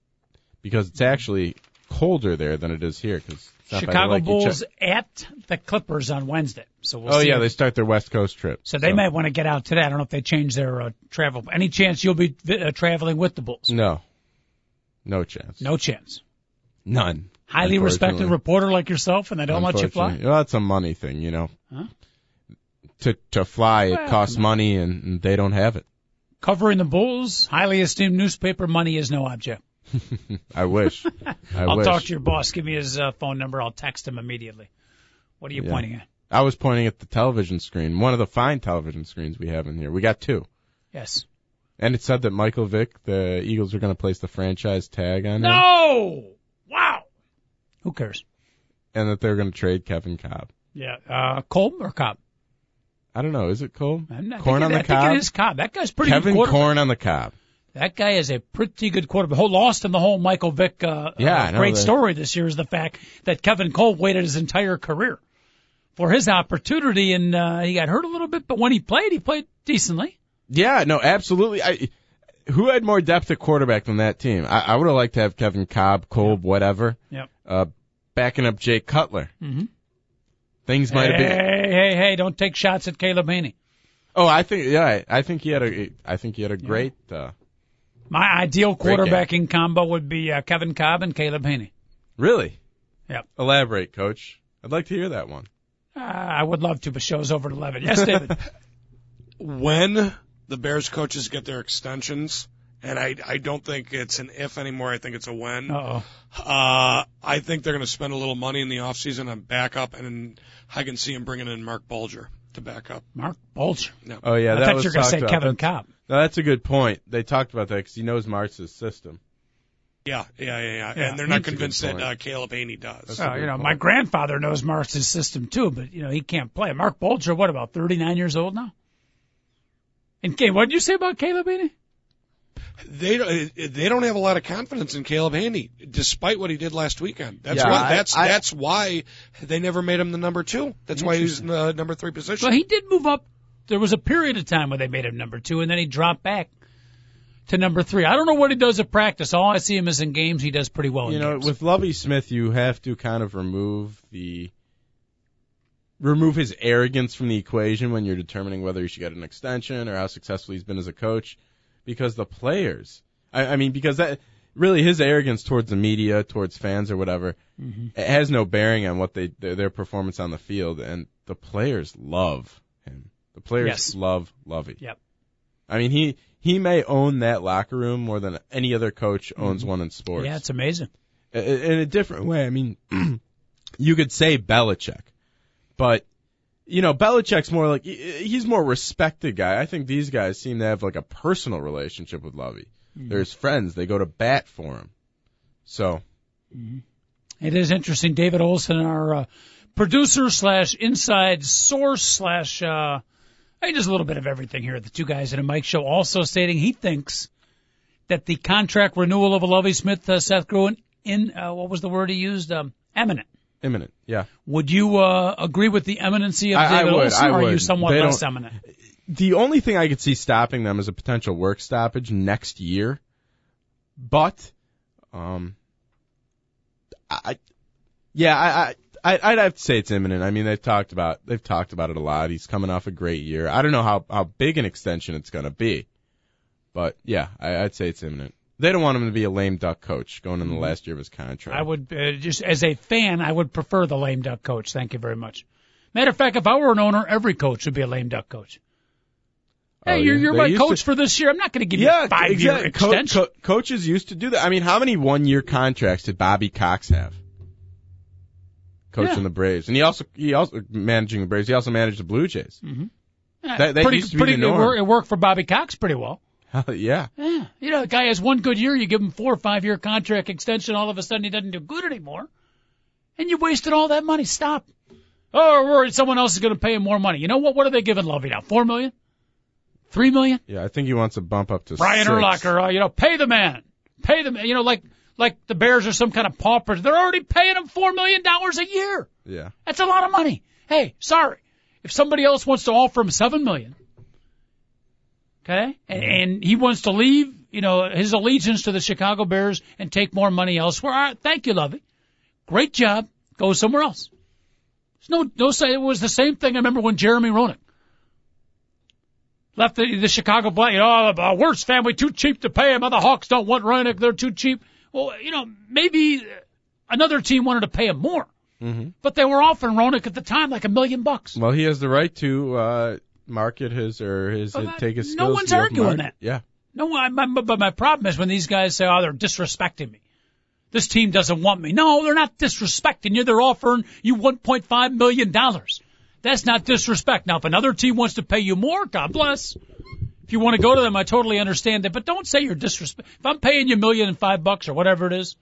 because it's actually colder there than it is here because Chicago like Bulls at the Clippers on Wednesday. So we'll oh yeah, if- they start their West Coast trip. So they might want to get out today. I don't know if they change their uh, travel. Any chance you'll be uh, traveling with the Bulls? No, no chance. No chance. none. Highly respected reporter like yourself, and they don't let you fly. Well, that's a money thing, you know. Huh? To to fly, it costs on. money, and, and they don't have it. Covering the Bulls, highly esteemed newspaper. Money is no object. I wish. I I'll wish. talk to your boss. Give me his uh, phone number. I'll text him immediately. What are you Yeah. pointing at? I was pointing at the television screen, one of the fine television screens we have in here. We got two. Yes. And it said that Michael Vick, the Eagles, are going to place the franchise tag on him, No. Who cares? and that they're going to trade Kevin Cobb. Yeah. Uh, Cole or Cobb? I don't know. Is it Cole? I'm not Corn on the I think cob. it is Cobb. That guy's pretty Kevin good quarterback. Corn on the Cob. That guy is a pretty good quarterback. Whole lost in the whole Michael Vick. Uh, Yeah, uh, great that. story this year is the fact that Kevin Cole waited his entire career for his opportunity, and uh, he got hurt a little bit. But when he played, he played decently. Yeah, no, absolutely. I, who had more depth at quarterback than that team? I, I would have liked to have Kevin Cobb, Kolb, whatever, Yep. Uh, backing up Jay Cutler. Mhm. Things might have Hey, been. hey, hey! Hey! Don't take shots at Caleb Hanie. Oh, I think yeah, I- I think he had a, I think he had a great. Uh, My ideal Great game. quarterbacking combo would be uh, Kevin Cobb and Caleb Hanie. really. Yep. Elaborate, Coach. I'd like to hear that one. Uh, I would love to, but show's over at eleven. Yes, David. when the Bears coaches get their extensions, and I I don't think it's an if anymore. I think it's a when. Uh-oh. Uh, I think they're going to spend a little money in the offseason on backup, and I can see him bringing in Marc Bulger to back up. Marc Bulger. Oh yeah, I that thought you were going to say about. Kevin That's- Cobb. No, that's a good point. They talked about that because he knows Martz's system. Yeah, yeah, yeah, yeah. Yeah, and they're not convinced that uh, Caleb Hanie does. That's Oh, you know, point. my grandfather knows Martz's system too, but you know he can't play. Marc Bulger, what about 39 years old now? And Kay, what did you say about Caleb Hanie? They don't, they don't have a lot of confidence in Caleb Hanie, despite what he did last weekend. That's Yeah, why I- that's I- that's why they never made him the number two. That's why he's in the number three position. Well, he did move up. There was a period of time where they made him number two, and then he dropped back to number three. I don't know what he does at practice. All I see him is in games. He does pretty well. You in know, games. with Lovie Smith, you have to kind of remove the remove his arrogance from the equation when you're determining whether he should get an extension or how successful he's been as a coach, because the players. I, I mean, because that really his arrogance towards the media, towards fans or whatever, mm-hmm. it has no bearing on what they their, their performance on the field, and the players love him. The players Yes. love Lovie. Yep. I mean, he he may own that locker room more than any other coach owns mm-hmm. one in sports yeah, it's amazing. i- in a different way. I mean, you could say Belichick, but you know, Belichick's more like he's more respected guy. I think these guys seem to have like a personal relationship with Lovie. They're his friends. They go to bat for him. So It is interesting. David Olson, our uh, producer slash inside source slash, uh, he just a little bit of everything here at the Two Guys in a Mic Show, also stating he thinks that the contract renewal of Lovie Smith, uh, Seth Gruen, in uh, what was the word he used? Um, eminent. Imminent, yeah. Would you uh, agree with the eminency of I- I David would, Olson, I or are you somewhat They less don't- eminent? The only thing I could see stopping them is a potential work stoppage next year. But, um, I, yeah, I, I, I'd have to say it's imminent. I mean, they've talked about they've talked about it a lot. He's coming off a great year. I don't know how how big an extension it's going to be, but yeah, I, I'd say it's imminent. They don't want him to be a lame duck coach going in the last year of his contract. I would uh, just as a fan, I would prefer the lame duck coach. Thank you very much. Matter of fact, if I were an owner, every coach would be a lame duck coach. Hey, Oh, you're, you're my coach to- for this year. I'm not going to give you yeah, a five year exactly. Co- extension. co- coaches used to do that. I mean, how many one year contracts did Bobby Cox have? Coaching Yeah. the Braves, and he also he also managing the Braves. He also managed the Blue Jays. Yeah, that- that pretty, used to be pretty, the norm. it worked for Bobby Cox pretty well. yeah, Yeah, you know, the guy has one good year, you give him four or five year contract extension, all of a sudden he doesn't do good anymore, and you wasted all that money. Stop. Oh, we're worried someone else is going to pay him more money. You know what? What are they giving Lovie now? Four million? Three million? yeah. I think he wants a bump up to Brian six. Urlacher, uh, you know, pay the man, pay the man. You know, like like the Bears are some kind of paupers. They're already paying him four million dollars a year. Yeah, That's a lot of money. Hey, sorry. If somebody else wants to offer him seven million, okay, and, and he wants to leave, you know, his allegiance to the Chicago Bears and take more money elsewhere, all right, thank you, Lovie. Great job. Go somewhere else. There's no, no say it was the same thing. I remember when Jeremy Roenick left the, the Chicago Black. You know, oh, worst family too cheap to pay him. The Hawks don't want Roenick. They're too cheap. Well, you know, maybe another team wanted to pay him more. But they were offering Roenick at the time like a million bucks. well, he has the right to uh market his or his Well, that- uh, take his no one's to the open arguing market. that. Yeah, No, I, my, but my problem is when these guys say, "Oh, they're disrespecting me." This team doesn't want me. No, they're not disrespecting you. They're offering you 1.5 million dollars. That's not disrespect. Now, if another team wants to pay you more, God bless. If you want to go to them, I totally understand that. But don't say you're disrespect. If I'm paying you a million and five bucks or whatever it is,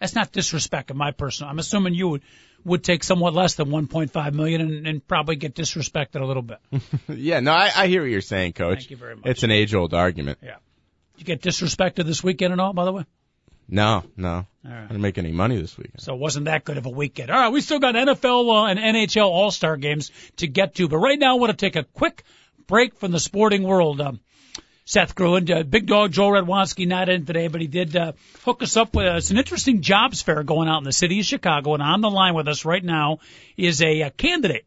that's not disrespect in my personal. I'm assuming you would would take somewhat less than 1.5 million and, and probably get disrespected a little bit. yeah. No, I, I hear what you're saying, Coach. Thank you very much. It's an age old argument. Yeah. Did you get disrespected this weekend and all, by the way. No, no, All I right. didn't make any money this weekend. So it wasn't that good of a weekend. All right, we still got NFL uh, and NHL All Star games to get to, but right now I want to take a quick break from the sporting world. Um, Seth Gruen, uh, Big Dog Joe Radwanski not in today, but he did uh, hook us up with uh, it's an interesting jobs fair going out in the city of Chicago, and on the line with us right now is a, uh candidate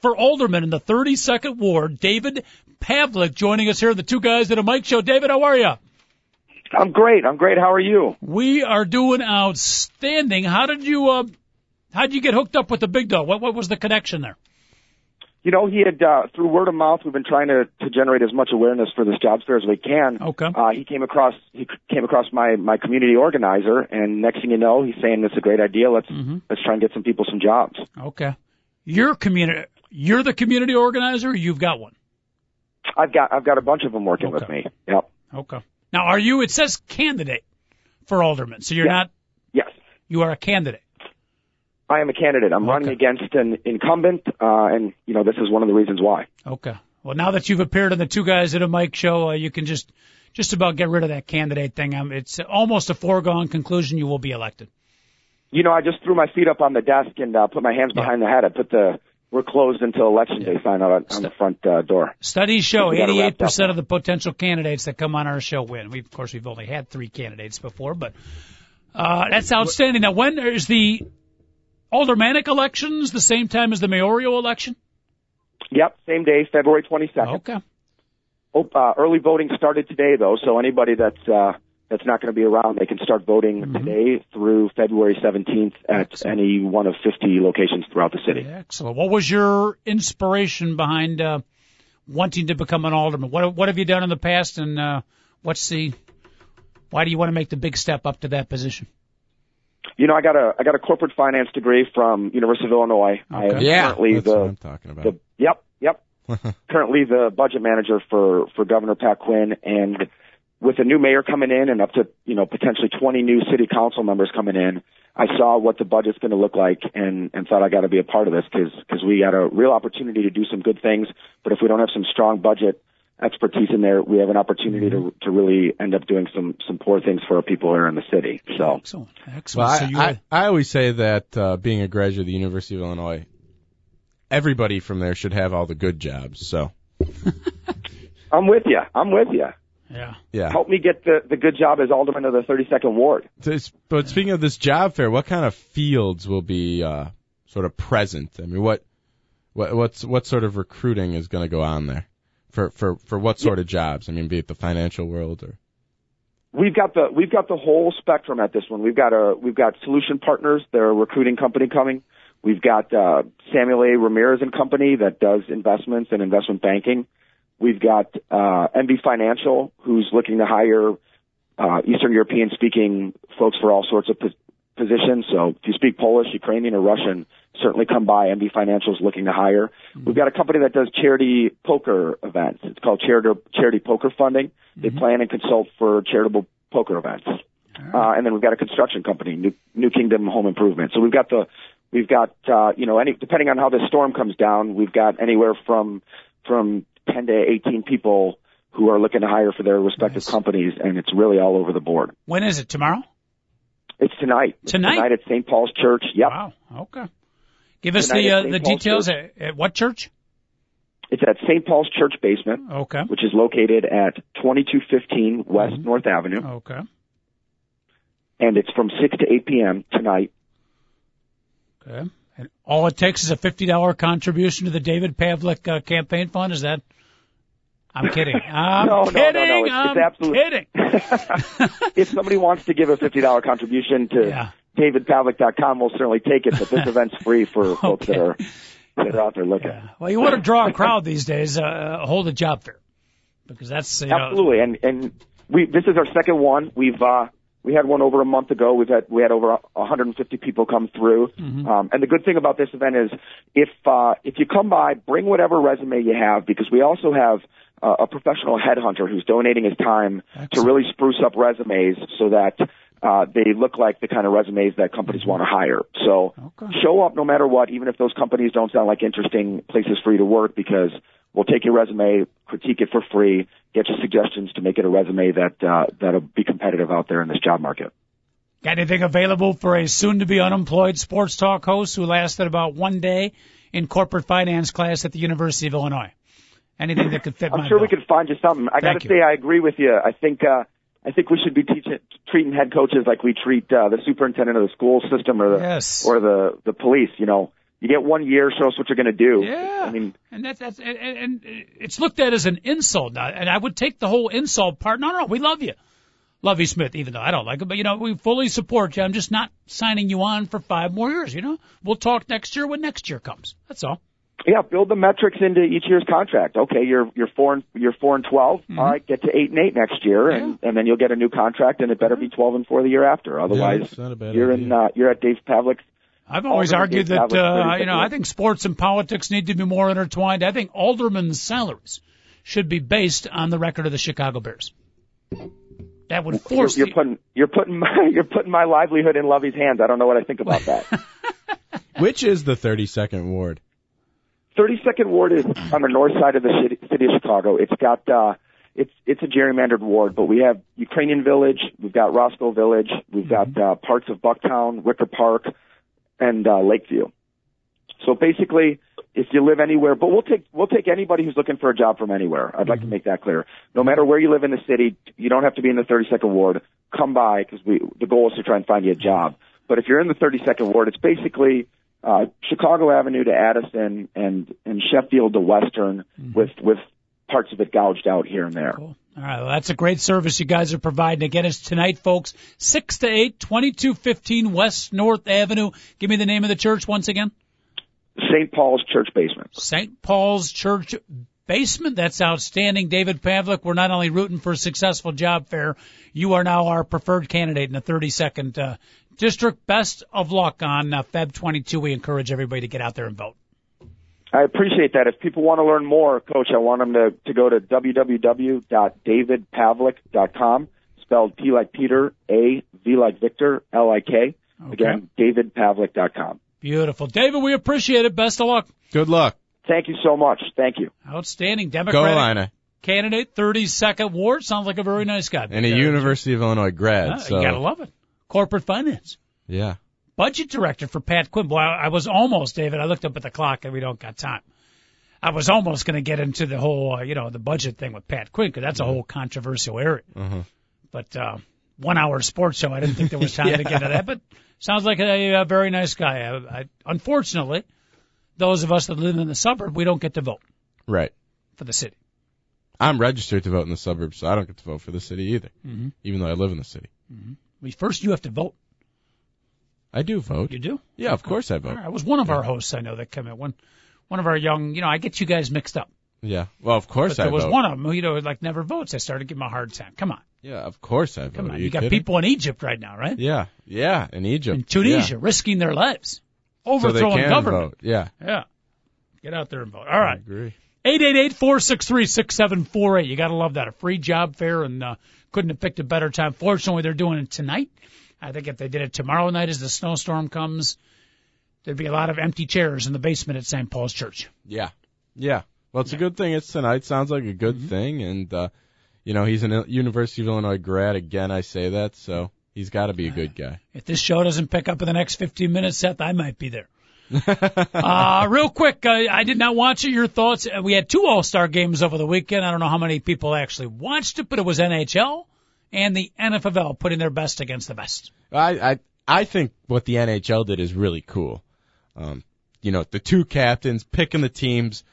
for alderman in the 32nd ward, David Pavlik, joining us here. The two guys at a mic show. David, how are you? I'm great. I'm great. How are you? We are doing outstanding. How did you uh, how did you get hooked up with the Big Dog? What what was the connection there? You know, he had uh, through word of mouth. We've been trying to to generate as much awareness for this job fair as we can. Okay. Uh, he came across he came across my my community organizer, and next thing you know, he's saying it's a great idea. Let's mm-hmm. let's try and get some people some jobs. Okay. Your community, you're the community organizer. Or you've got one. I've got I've got a bunch of them working with me. Yep. Okay. Now, are you? It says candidate for alderman, so you're Yeah. not. Yes. You are a candidate. I am a candidate. I'm running against an incumbent, uh, and you know this is one of the reasons why. Okay. Well, now that you've appeared on the two guys at a mic show, uh, you can just just about get rid of that candidate thing. Um, it's almost a foregone conclusion you will be elected. You know, I just threw my feet up on the desk and uh, put my hands behind the head. I put the "We're closed until election day" sign on, on the front uh, door. Studies show We gotta wrap that 88% of the potential candidates that come on our show win. We, of course, we've only had three candidates before, but uh, that's outstanding. Now, when is the aldermanic elections the same time as the mayoral election? Yep, same day, February 22nd. Okay. Oh, uh, early voting started today, though, so anybody that's uh, that's not going to be around, they can start voting Mm-hmm. today through February 17th at any one of 50 locations throughout the city. Excellent. What was your inspiration behind uh, wanting to become an alderman? What what have you done in the past, and uh, what's the why do you want to make the big step up to that position? You know, I got a I got a corporate finance degree from University of Illinois. I am Yeah, currently that's the what I'm talking about. the yep yep currently the budget manager for for Governor Pat Quinn, and with a new mayor coming in and up to you know potentially 20 new city council members coming in, I saw what the budget's going to look like and and thought I got to be a part of this because because we got a real opportunity to do some good things, but if we don't have some strong budget expertise in there, we have an opportunity to to really end up doing some some poor things for our people here in the city. So Excellent. Excellent. Well, so I, you I, I always say that uh, being a graduate of the University of Illinois, everybody from there should have all the good jobs. So I'm with you. I'm with you. Yeah. Yeah. Help me get the the good job as alderman of the 32nd ward. So it's- But speaking of this job fair, what kind of fields will be uh, sort of present? I mean, what what what's what sort of recruiting is going to go on there for for for what sort of jobs? I mean, be it the financial world or We've got the we've got the whole spectrum at this one. We've got a we've got Solution Partners, they're a recruiting company coming. We've got uh, Samuel A. Ramirez and Company that does investments and investment banking. We've got uh, MB Financial, who's looking to hire uh, Eastern European speaking folks for all sorts of pos- positions. So if you speak Polish, Ukrainian, or Russian, certainly come by. MB Financial is looking to hire. We've got a company that does charity poker events. It's called Charity, charity Poker Funding. They plan and consult for charitable poker events. Uh, and then we've got a construction company, New, New Kingdom Home Improvement. So we've got the, we've got, uh, you know, any, depending on how this storm comes down, we've got anywhere from, from 10 to 18 people who are looking to hire for their respective Nice. companies, and it's really all over the board. When is it? Tomorrow? It's tonight. It's Tonight? Tonight at St. Paul's Church. Yep. Wow. Okay. Give us Tonight the uh, the Paul's details. At, at what church? It's at St. Paul's Church basement, Okay. which is located at 2215 West Mm-hmm. North Avenue, Okay. and it's from 6 to 8 p.m. tonight. Okay. And all it takes is a fifty dollar contribution to the David Pavlik uh, campaign fund. Is that? I'm kidding. I'm No, no, no, no, kidding. it's- I'm it's absolute- kidding. if somebody wants to give a $50 contribution to Yeah. davidpavlik.com, we'll certainly take it, but this event's free for folks that are, that are out there looking. Yeah. Well, you want to draw a crowd these days. Uh, hold a job fair because that's you know, Absolutely, and and we this is our second one. We've uh, we had one over a month ago. We've had we had over 150 people come through. Mm-hmm. Um, and the good thing about this event is if uh, if you come by, bring whatever resume you have because we also have uh, a professional headhunter who's donating his time to really spruce up resumes so that. Uh, they look like the kind of resumes that companies want to hire. So Okay. show up no matter what, even if those companies don't sound like interesting places for you to work because we'll take your resume, critique it for free, get you suggestions to make it a resume that uh, that'll be competitive out there in this job market. Got anything available for a soon to be unemployed sports talk host who lasted about one day in corporate finance class at the University of Illinois? Anything that could fit I'm sure bill. we could find you something. I got to say, I agree with you. I think uh, I think we should be teaching treating head coaches like we treat uh, the superintendent of the school system or the Yes. or the the police. You know, you get one year, show us what you're going to do. Yeah. I mean, and that, that's and, and, and it's looked at as an insult now, and I would take the whole insult part. No, no, we love you, Lovie Smith. Even though I don't like him, but you know we fully support you. I'm just not signing you on for five more years. You know, we'll talk next year when next year comes. That's all. Yeah, build the metrics into each year's contract. Okay, you're you're four and you're four and 12 All right, get to eight and eight next year, and and then you'll get a new contract, and it better be twelve and four the year after. Otherwise, it's not a bad you're idea. in uh, you're at Dave Pavlik's. I've always Alderman argued that uh, you know I think sports and politics need to be more intertwined. I think aldermen's salaries should be based on the record of the Chicago Bears. That would You're, force you're the- putting you're putting my you're putting my livelihood in Lovie's hands. I don't know what I think about that. which is the 32nd ward? 32nd Ward is on the north side of the city, city of Chicago. It's got uh, it's it's a gerrymandered ward, but we have Ukrainian Village, we've got Roscoe Village, we've got uh, parts of Bucktown, Wicker Park, and uh, Lakeview. So basically, if you live anywhere, but we'll take we'll take anybody who's looking for a job from anywhere. I'd like to make that clear. No matter where you live in the city, you don't have to be in the 32nd Ward. Come by because we the goal is to try and find you a job. But if you're in the 32nd Ward, it's basically uh, Chicago Avenue to Addison and and Sheffield to Western, with with parts of it gouged out here and there. Cool. All right, well, that's a great service you guys are providing. Again, it's tonight, folks, 6 to 8, 2215 West North Avenue. Give me the name of the church once again. St. Paul's Church basement. St. Paul's Church basement. That's outstanding. David Pavlik, we're not only rooting for a successful job fair, you are now our preferred candidate in the 32nd uh, district. Best of luck on uh, Feb 22. We encourage everybody to get out there and vote. I appreciate that. If people want to learn more, Coach, I want them to, to go to www.davidpavlik.com, spelled P like Peter, A, V like Victor, L I K. Again, davidpavlik.com. Beautiful. David, we appreciate it. Best of luck. Good luck. Thank you so much. Thank you. Outstanding Go Democratic Illini. candidate, 32nd Ward. Sounds like a very nice guy. And a Uh, University of Illinois grad. uh, so You gotta love it. Corporate finance. yeah. budget director for Pat Quinn. Boy, I I was almost, David. I looked up at the clock and we don't got time. I was almost going to get into the whole, uh, you know, the budget thing with Pat Quinn because that's a whole controversial area. Uh-huh. But uh, one hour sports show, I didn't think there was time to get into that. But sounds like a, a very nice guy. I, I, unfortunately, those of us that live in the suburb, we don't get to vote Right. for the city. I'm registered to vote in the suburbs, so I don't get to vote for the city either, Mm-hmm. even though I live in the city. We first you have to vote. I do vote. You do? Yeah, of course I vote. right. It was one of our hosts I know that came in. One, one of our young, you know, I get you guys mixed up. Yeah. Well, of course But I there was vote. one of them who, you know, like never votes. I started giving him a hard time. Come on, Yeah, of course I vote. come Are on. you, You, got kidding? people in Egypt right now, right? Yeah, yeah, in Egypt, In Tunisia, Yeah. risking their lives, so they overthrowing can government. vote. Yeah, Yeah. Get out there and vote. All I right. agree. Eight eight eight four six three six seven four eight. You got to love that. A free job fair, and uh, couldn't have picked a better time. Fortunately, they're doing it tonight. I think if they did it tomorrow night as the snowstorm comes, there'd be a lot of empty chairs in the basement at St. Paul's Church. Yeah, yeah. Well, it's a good thing it's tonight. Sounds like a good Mm-hmm. thing, and uh, you know he's an Il- University of Illinois grad. Again, I say that, so he's got to be a good guy. If this show doesn't pick up in the next 15 minutes, Seth, I might be there. uh, real quick, uh, I did not watch it. Your thoughts? Uh, We had two All-Star games over the weekend. I don't know how many people actually watched it, but it was NHL and the NFL putting their best against the best. I I I think what the NHL did is really cool. Um, you know, the two captains picking the teams,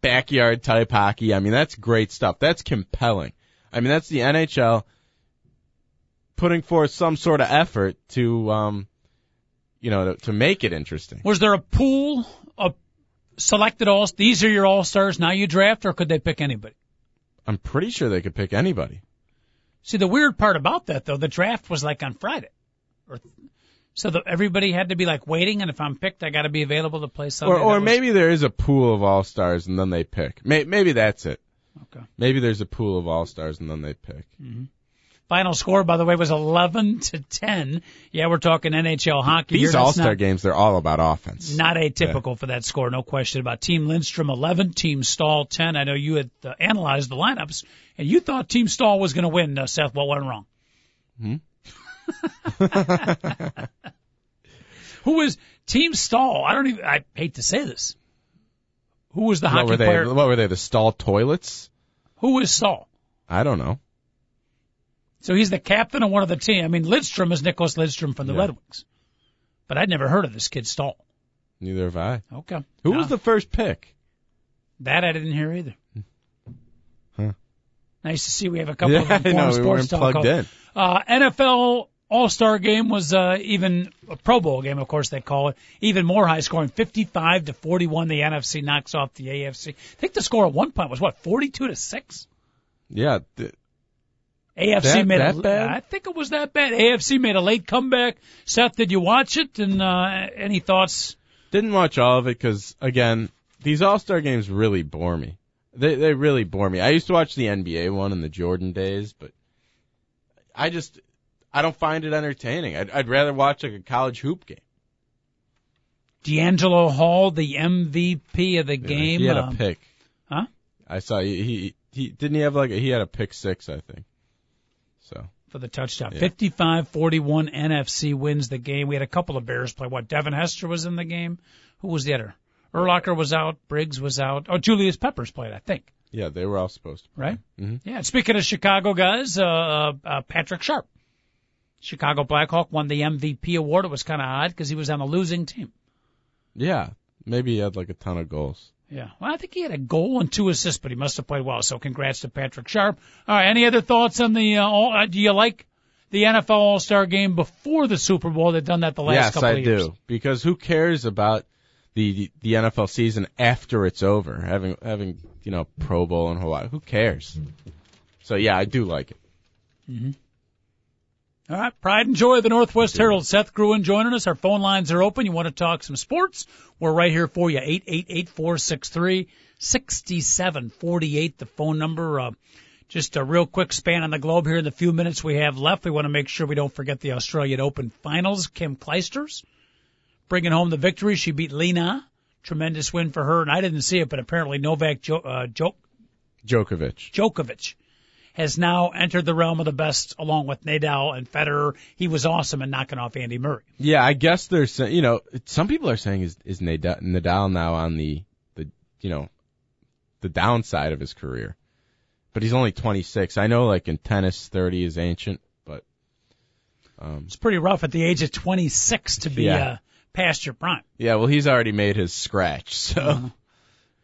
backyard type hockey. I mean, that's great stuff. That's compelling. I mean, that's the NHL putting forth some sort of effort to, um, you know, to, to make it interesting. Was there a pool of selected all? These are your All-Stars. Now you draft, or could they pick anybody? I'm pretty sure they could pick anybody. See, the weird part about that, though, the draft was like on Friday. Or, so the, everybody had to be like waiting, and if I'm picked, I got to be available to play Sunday. Or, or was- maybe there is a pool of all stars and then they pick. May, maybe that's it. Okay. Maybe there's a pool of all stars and then they pick. Mm-hmm. Final score, by the way, was 11 to 10. Yeah, we're talking NHL hockey. These all star games, they're all about offense. Not atypical for that score, no question about. Team Lidstrom 11, Team Staal 10. I know you had uh, analyzed the lineups, and you thought Team Staal was going to win. Uh, Seth, what went wrong? Hmm? Who was Team Staal? I don't even. I hate to say this. Who was the what hockey were they? player? What were they? The stall toilets? Who was Staal? I don't know. So he's the captain of one of the team. I mean, Lidstrom is Nicklas Lidstrom from the Yeah. Red Wings, but I'd never heard of this kid Staal. Neither have I. Okay, Who No. was the first pick? That I didn't hear either. Huh. Nice to see we have a couple Yeah, of I informed know we sports weren't talk. plugged in. Uh, NFL All-Star game was uh, even a Pro Bowl game, of course they call it. Even more high scoring, 55 to 41. The NFC knocks off the AFC. I think the score at one point was what 42 to six. Yeah, th- AFC That- made that a, bad? I think it was that bad. AFC made a late comeback. Seth, did you watch it? And uh, any thoughts? didn't watch all of it because again, these all star games really bore me. They they really bore me. I used to watch the NBA one in the Jordan days, but I just I don't find it entertaining. I'd, I'd rather watch like a college hoop game. DeAngelo Hall, the MVP of the game. He had a um, pick. huh? I saw he, he he didn't he have like a, he had a pick six I think. So for the touchdown. Yeah. 55-41 NFC wins the game. We had a couple of Bears play. What, Devin Hester was in the game? Who was the other? Urlacher was out. Briggs was out. Oh, Julius Peppers played, I think. yeah, they were all supposed to. Right? Mhm. Yeah. and Speaking of Chicago guys, uh, uh, uh, Patrick Sharp. Chicago Blackhawk won the MVP award. It was kind of odd because he was on a losing team. Yeah, maybe he had like a ton of goals. Yeah. Well, I think he had a goal and two assists, but he must have played well. So congrats to Patrick Sharp. All right. Any other thoughts on the, uh, all, uh do you like the NFL All-Star game before the Super Bowl? They've done that the last yes, couple I of years. Yes, I do. Because who cares about the the NFL season after it's over? Having having you know Pro Bowl and Hawaii. Who cares? So yeah, I do like it. All right. Pride and joy of the Northwest Herald. Seth Gruen joining us. Our phone lines are open. You want to talk some sports? We're right here for you. Eight eight eight four six three sixty seven forty eight. The phone number. Uh, just a real quick span on the globe here in the few minutes we have left. We want to make sure we don't forget the Australian Open finals. Kim Clijsters bringing home the victory. She beat Li Na. Tremendous win for her. And I didn't see it, but apparently Novak jo- uh, jo- Djokovic. Djokovic has now entered the realm of the best along with Nadal and Federer. He was awesome in knocking off Andy Murray. Yeah, I guess there's you know some people are saying is is Nadal, Nadal now on the the you know the downside of his career. But he's only 26. I know, like in tennis, 30 is ancient, but um, It's pretty rough at the age of 26 to be Yeah. uh, past your prime. yeah. Well, he's already made his scratch, so Uh-huh.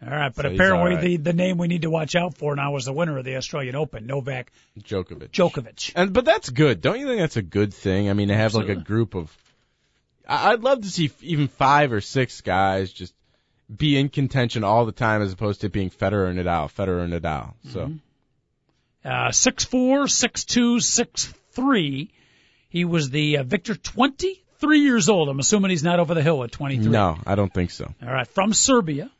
All right, but So apparently right. the the name we need to watch out for now is the winner of the Australian Open, Novak Djokovic. Djokovic. And but that's good. Don't you think that's a good thing? I mean, to have like a group of, I'd love to see even five or six guys just be in contention all the time, as opposed to being Federer and Nadal, Federer and Nadal. So Uh, six four, six two, six three. He was the uh, Victor, 23 years old. I'm assuming he's not over the hill at 23. no, I don't think so. All right, from Serbia.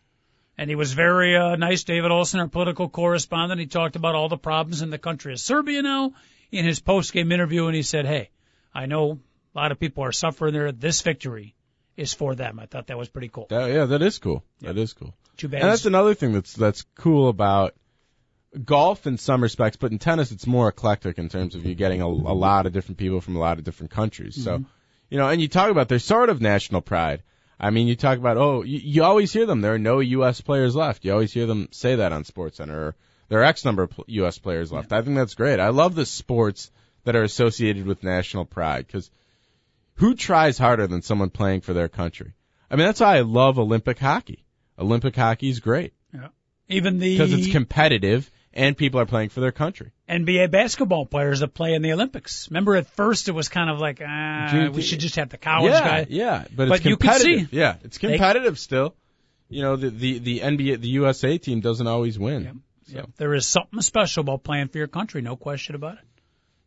And he was very uh, nice, David Olson, our political correspondent. He talked about all the problems in the country of Serbia now in his post-game interview, and he said, "Hey, I know a lot of people are suffering there. This victory is for them." I thought that was pretty cool. That, yeah, that is cool. That is cool. Too bad. And that's another thing that's that's cool about golf in some respects, but in tennis it's more eclectic in terms of you getting a, a lot of different people from a lot of different countries. So, you know, and you talk about there's sort of national pride. I mean, you talk about oh, you, you always hear them. There are no U.S. players left. You always hear them say that on Sports Center. Or there are X number of U.S. players left. I think that's great. I love the sports that are associated with national pride because who tries harder than someone playing for their country? I mean, that's why I love Olympic hockey. Olympic hockey is great Yeah. Even the because it's competitive and people are playing for their country. NBA basketball players that play in the Olympics. Remember, at first it was kind of like, ah, Do we should just have the college yeah, guy. yeah, but, But it's competitive. see- yeah, it's competitive still. You know, the the the NBA, the USA team doesn't always win. So. There is something special about playing for your country, no question about it.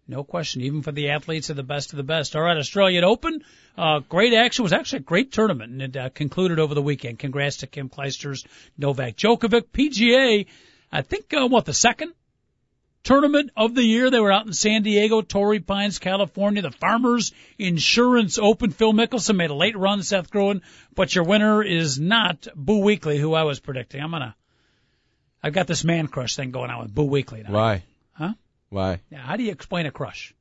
No question, even for the athletes of the best of the best. All right, Australian Open, uh, great action. It was actually a great tournament, and it uh, concluded over the weekend. Congrats to Kim Clijsters, Novak Djokovic, PGA. I think uh, what the second tournament of the year. They were out in San Diego, Torrey Pines, California. The Farmers Insurance Open. Phil Mickelson made a late run, Seth Gruen, but your winner is not Boo Weekley, who I was predicting. I'm gonna. I've got this man crush thing going on with Boo Weekley now. Why? Huh? Why? Yeah, how do you explain a crush?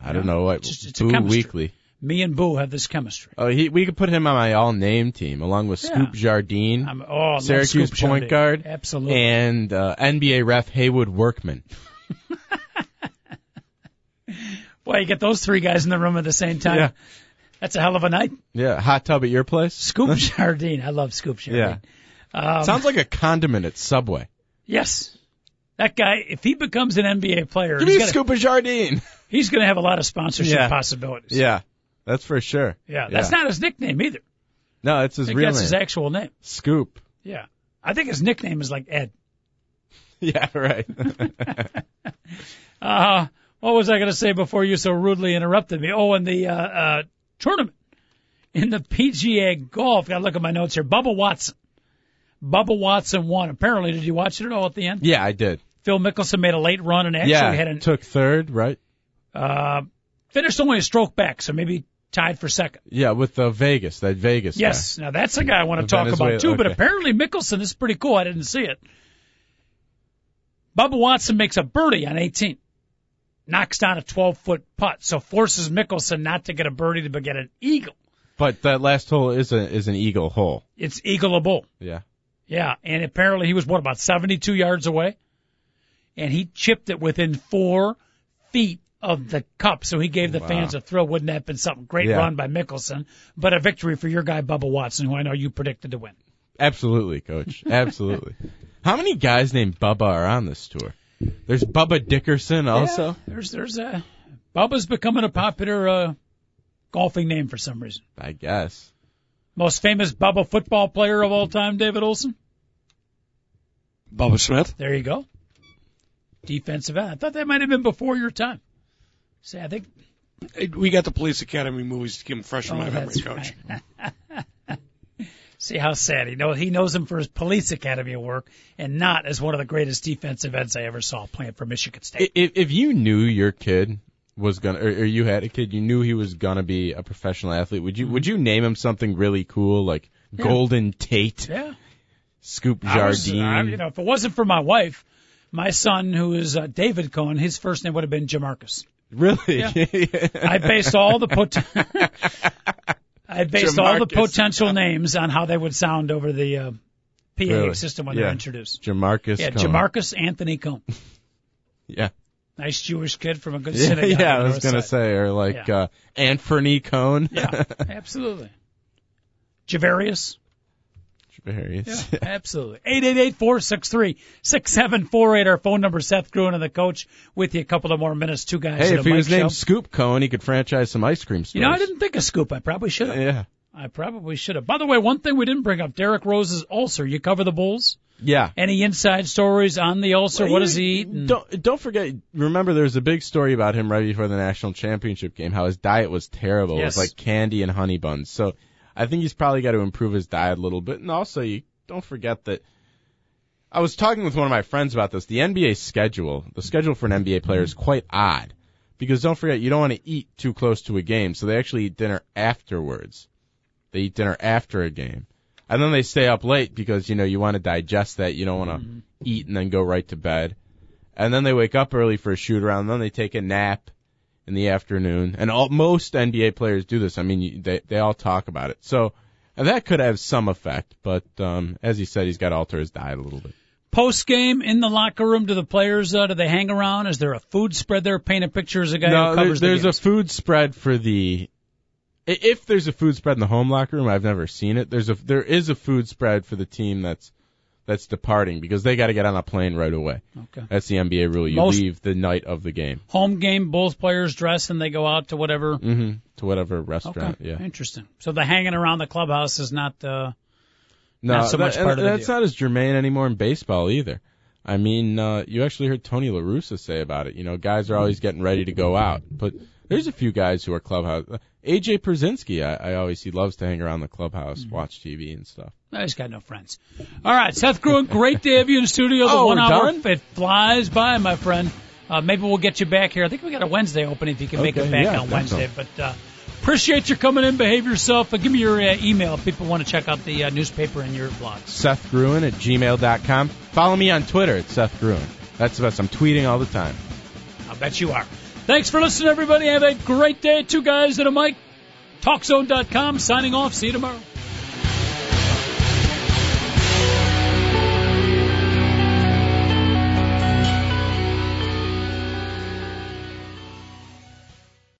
I don't know. It's- it's Boo. Weekley. Me and Boo have this chemistry. Oh, he, we could put him on my all-name team along with. Scoop Jardine, I'm, oh, I love Syracuse Scoop point Jardine. guard, Absolutely. and uh, NBA ref Haywood Workman. Boy, you get those three guys in the room at the same time. Yeah. That's a hell of a night. Yeah, hot tub at your place. Scoop Jardine. I love Scoop Jardine. Yeah. Um, Sounds like a condiment at Subway. yes. That guy, if he becomes an NBA player, Give he's me a gonna, scoop of Jardine. he's gonna have a lot of sponsorship Yeah. possibilities. Yeah, that's for sure. Yeah, that's not his nickname either. No, it's I his think real that's name. his actual name. Scoop. Yeah. I think his nickname is like Ed. Yeah, right. Uh, what was I going to say before you so rudely interrupted me? Oh, in the uh, uh, tournament in the PGA Golf. Got to look at my notes here. Bubba Watson. Bubba Watson won. Apparently, did you watch it at all at the end? yeah, I did. Phil Mickelson made a late run and actually yeah, had an took third, right? uh, finished only a stroke back, so maybe tied for second. Yeah, with the Vegas, that Vegas. Yes, now that's a guy I want to The talk Venezuela- about too. But apparently Mickelson this is pretty cool. I didn't see it. Bubba Watson makes a birdie on 18, knocks down a 12 foot putt, so forces Mickelson not to get a birdie but get an eagle. But that last hole is a is an eagle hole. It's eagleable. Yeah. Yeah, and apparently he was what about 72 yards away, and he chipped it within four feet of the cup. So he gave the Wow. fans a thrill. Wouldn't that have been something? Great Yeah. run by Mickelson, but a victory for your guy Bubba Watson, who I know you predicted to win. Absolutely, coach. Absolutely. How many guys named Bubba are on this tour? There's Bubba Dickerson also. Yeah, there's there's a Bubba's becoming a popular uh, golfing name for some reason. I guess. Most famous Bubba football player of all time, David Olson. Bubba Smith. There you go. Defensive end. I thought that might have been before your time. See, I think We got the Police Academy movies to keep him fresh in Oh, my memory, that's Coach. See how sad he knows he knows him for his police academy work and not as one of the greatest defensive ends I ever saw playing for Michigan State. If if you knew your kid was gonna, or, or you had a kid, you knew he was gonna be a professional athlete. Would you would you name him something really cool like Yeah. Golden Tate, yeah, Scoop I was- Jardine? I- you know, if it wasn't for my wife, my son who is uh, David Cohen, his first name would have been Jamarcus. Really? I based all the pot- I based all the potential names on how they would sound over the uh, PA Really? system when Yeah. they're introduced. Jamarcus. Yeah, Cohn. Jamarcus Anthony Cone. Yeah. Nice Jewish kid from a good Yeah, synagogue. yeah, on I was gonna side. say, or like Yeah. uh Anthony Cone. Yeah, absolutely. Javarius. Various. Yeah, absolutely. 888-463-6748. Our phone number, Seth Gruen and the coach with you a couple of more minutes. Two guys. Hey, if he was named. Scoop Cone, he could franchise some ice cream stores. You know, I didn't think of Scoop. I probably should have. Yeah. I probably should have. By the way, one thing we didn't bring up, Derrick Rose's ulcer. You cover the Bulls? Yeah. Any inside stories on the ulcer? Well, what does he eat? And- Don't don't forget. Remember, there was a big story about him right before the national championship game. How his diet was terrible. It Yes. was like candy and honey buns. So I think he's probably got to improve his diet a little bit. And also, you don't forget that. I was talking with one of my friends about this. The NBA schedule, the schedule for an NBA player is quite odd because don't forget you don't want to eat too close to a game, so they actually eat dinner afterwards. They eat dinner after a game. And then they stay up late because, you know, you want to digest that. You don't want to mm-hmm. eat and then go right to bed. And then they wake up early for a shoot around, and then they take a nap in the afternoon. And all, most NBA players do this. I mean, they, they all talk about it. So, and that could have some effect, but, um, as he said, he's got to alter his diet a little bit. Post game in the locker room, do the players uh, do they hang around? Is there a food spread there? Paint a picture as a guy no, who covers the there's a food spread for the. If there's a food spread in the home locker room, I've never seen it. There's a there is a food spread for the team that's that's departing because they got to get on a plane right away. Okay. That's the NBA rule. You Most- leave the night of the game Home game, both players dress and they go out to whatever. Mm-hmm. to whatever Okay, restaurant. Yeah. interesting. So the hanging around the clubhouse is not. uh No, Not so much part of that's deal. not as germane anymore in baseball either. I mean, uh, you actually heard Tony La Russa say about it. You know, guys are always getting ready to go out, but there's a few guys who are clubhouse. AJ Pierzynski, I, I always he loves to hang around the clubhouse, Mm-hmm. watch TV and stuff. I just got no friends. All right, Seth Gruen, great to have you in the studio. The Oh, one hour done? it flies by, my friend. Uh, maybe we'll get you back here. I think we got a Wednesday open if you can make it back yeah, on think so. Wednesday. But uh, appreciate you coming in. Behave yourself. Uh, give me your uh, email if people want to check out the uh, newspaper and your blog. Seth Gruen at gmail.com. Follow me on Twitter at Seth Gruen. That's the best. I'm tweeting all the time. I bet you are. Thanks for listening, everybody. Have a great day. Two guys and a mic. TalkZone.com. Signing off. See you tomorrow.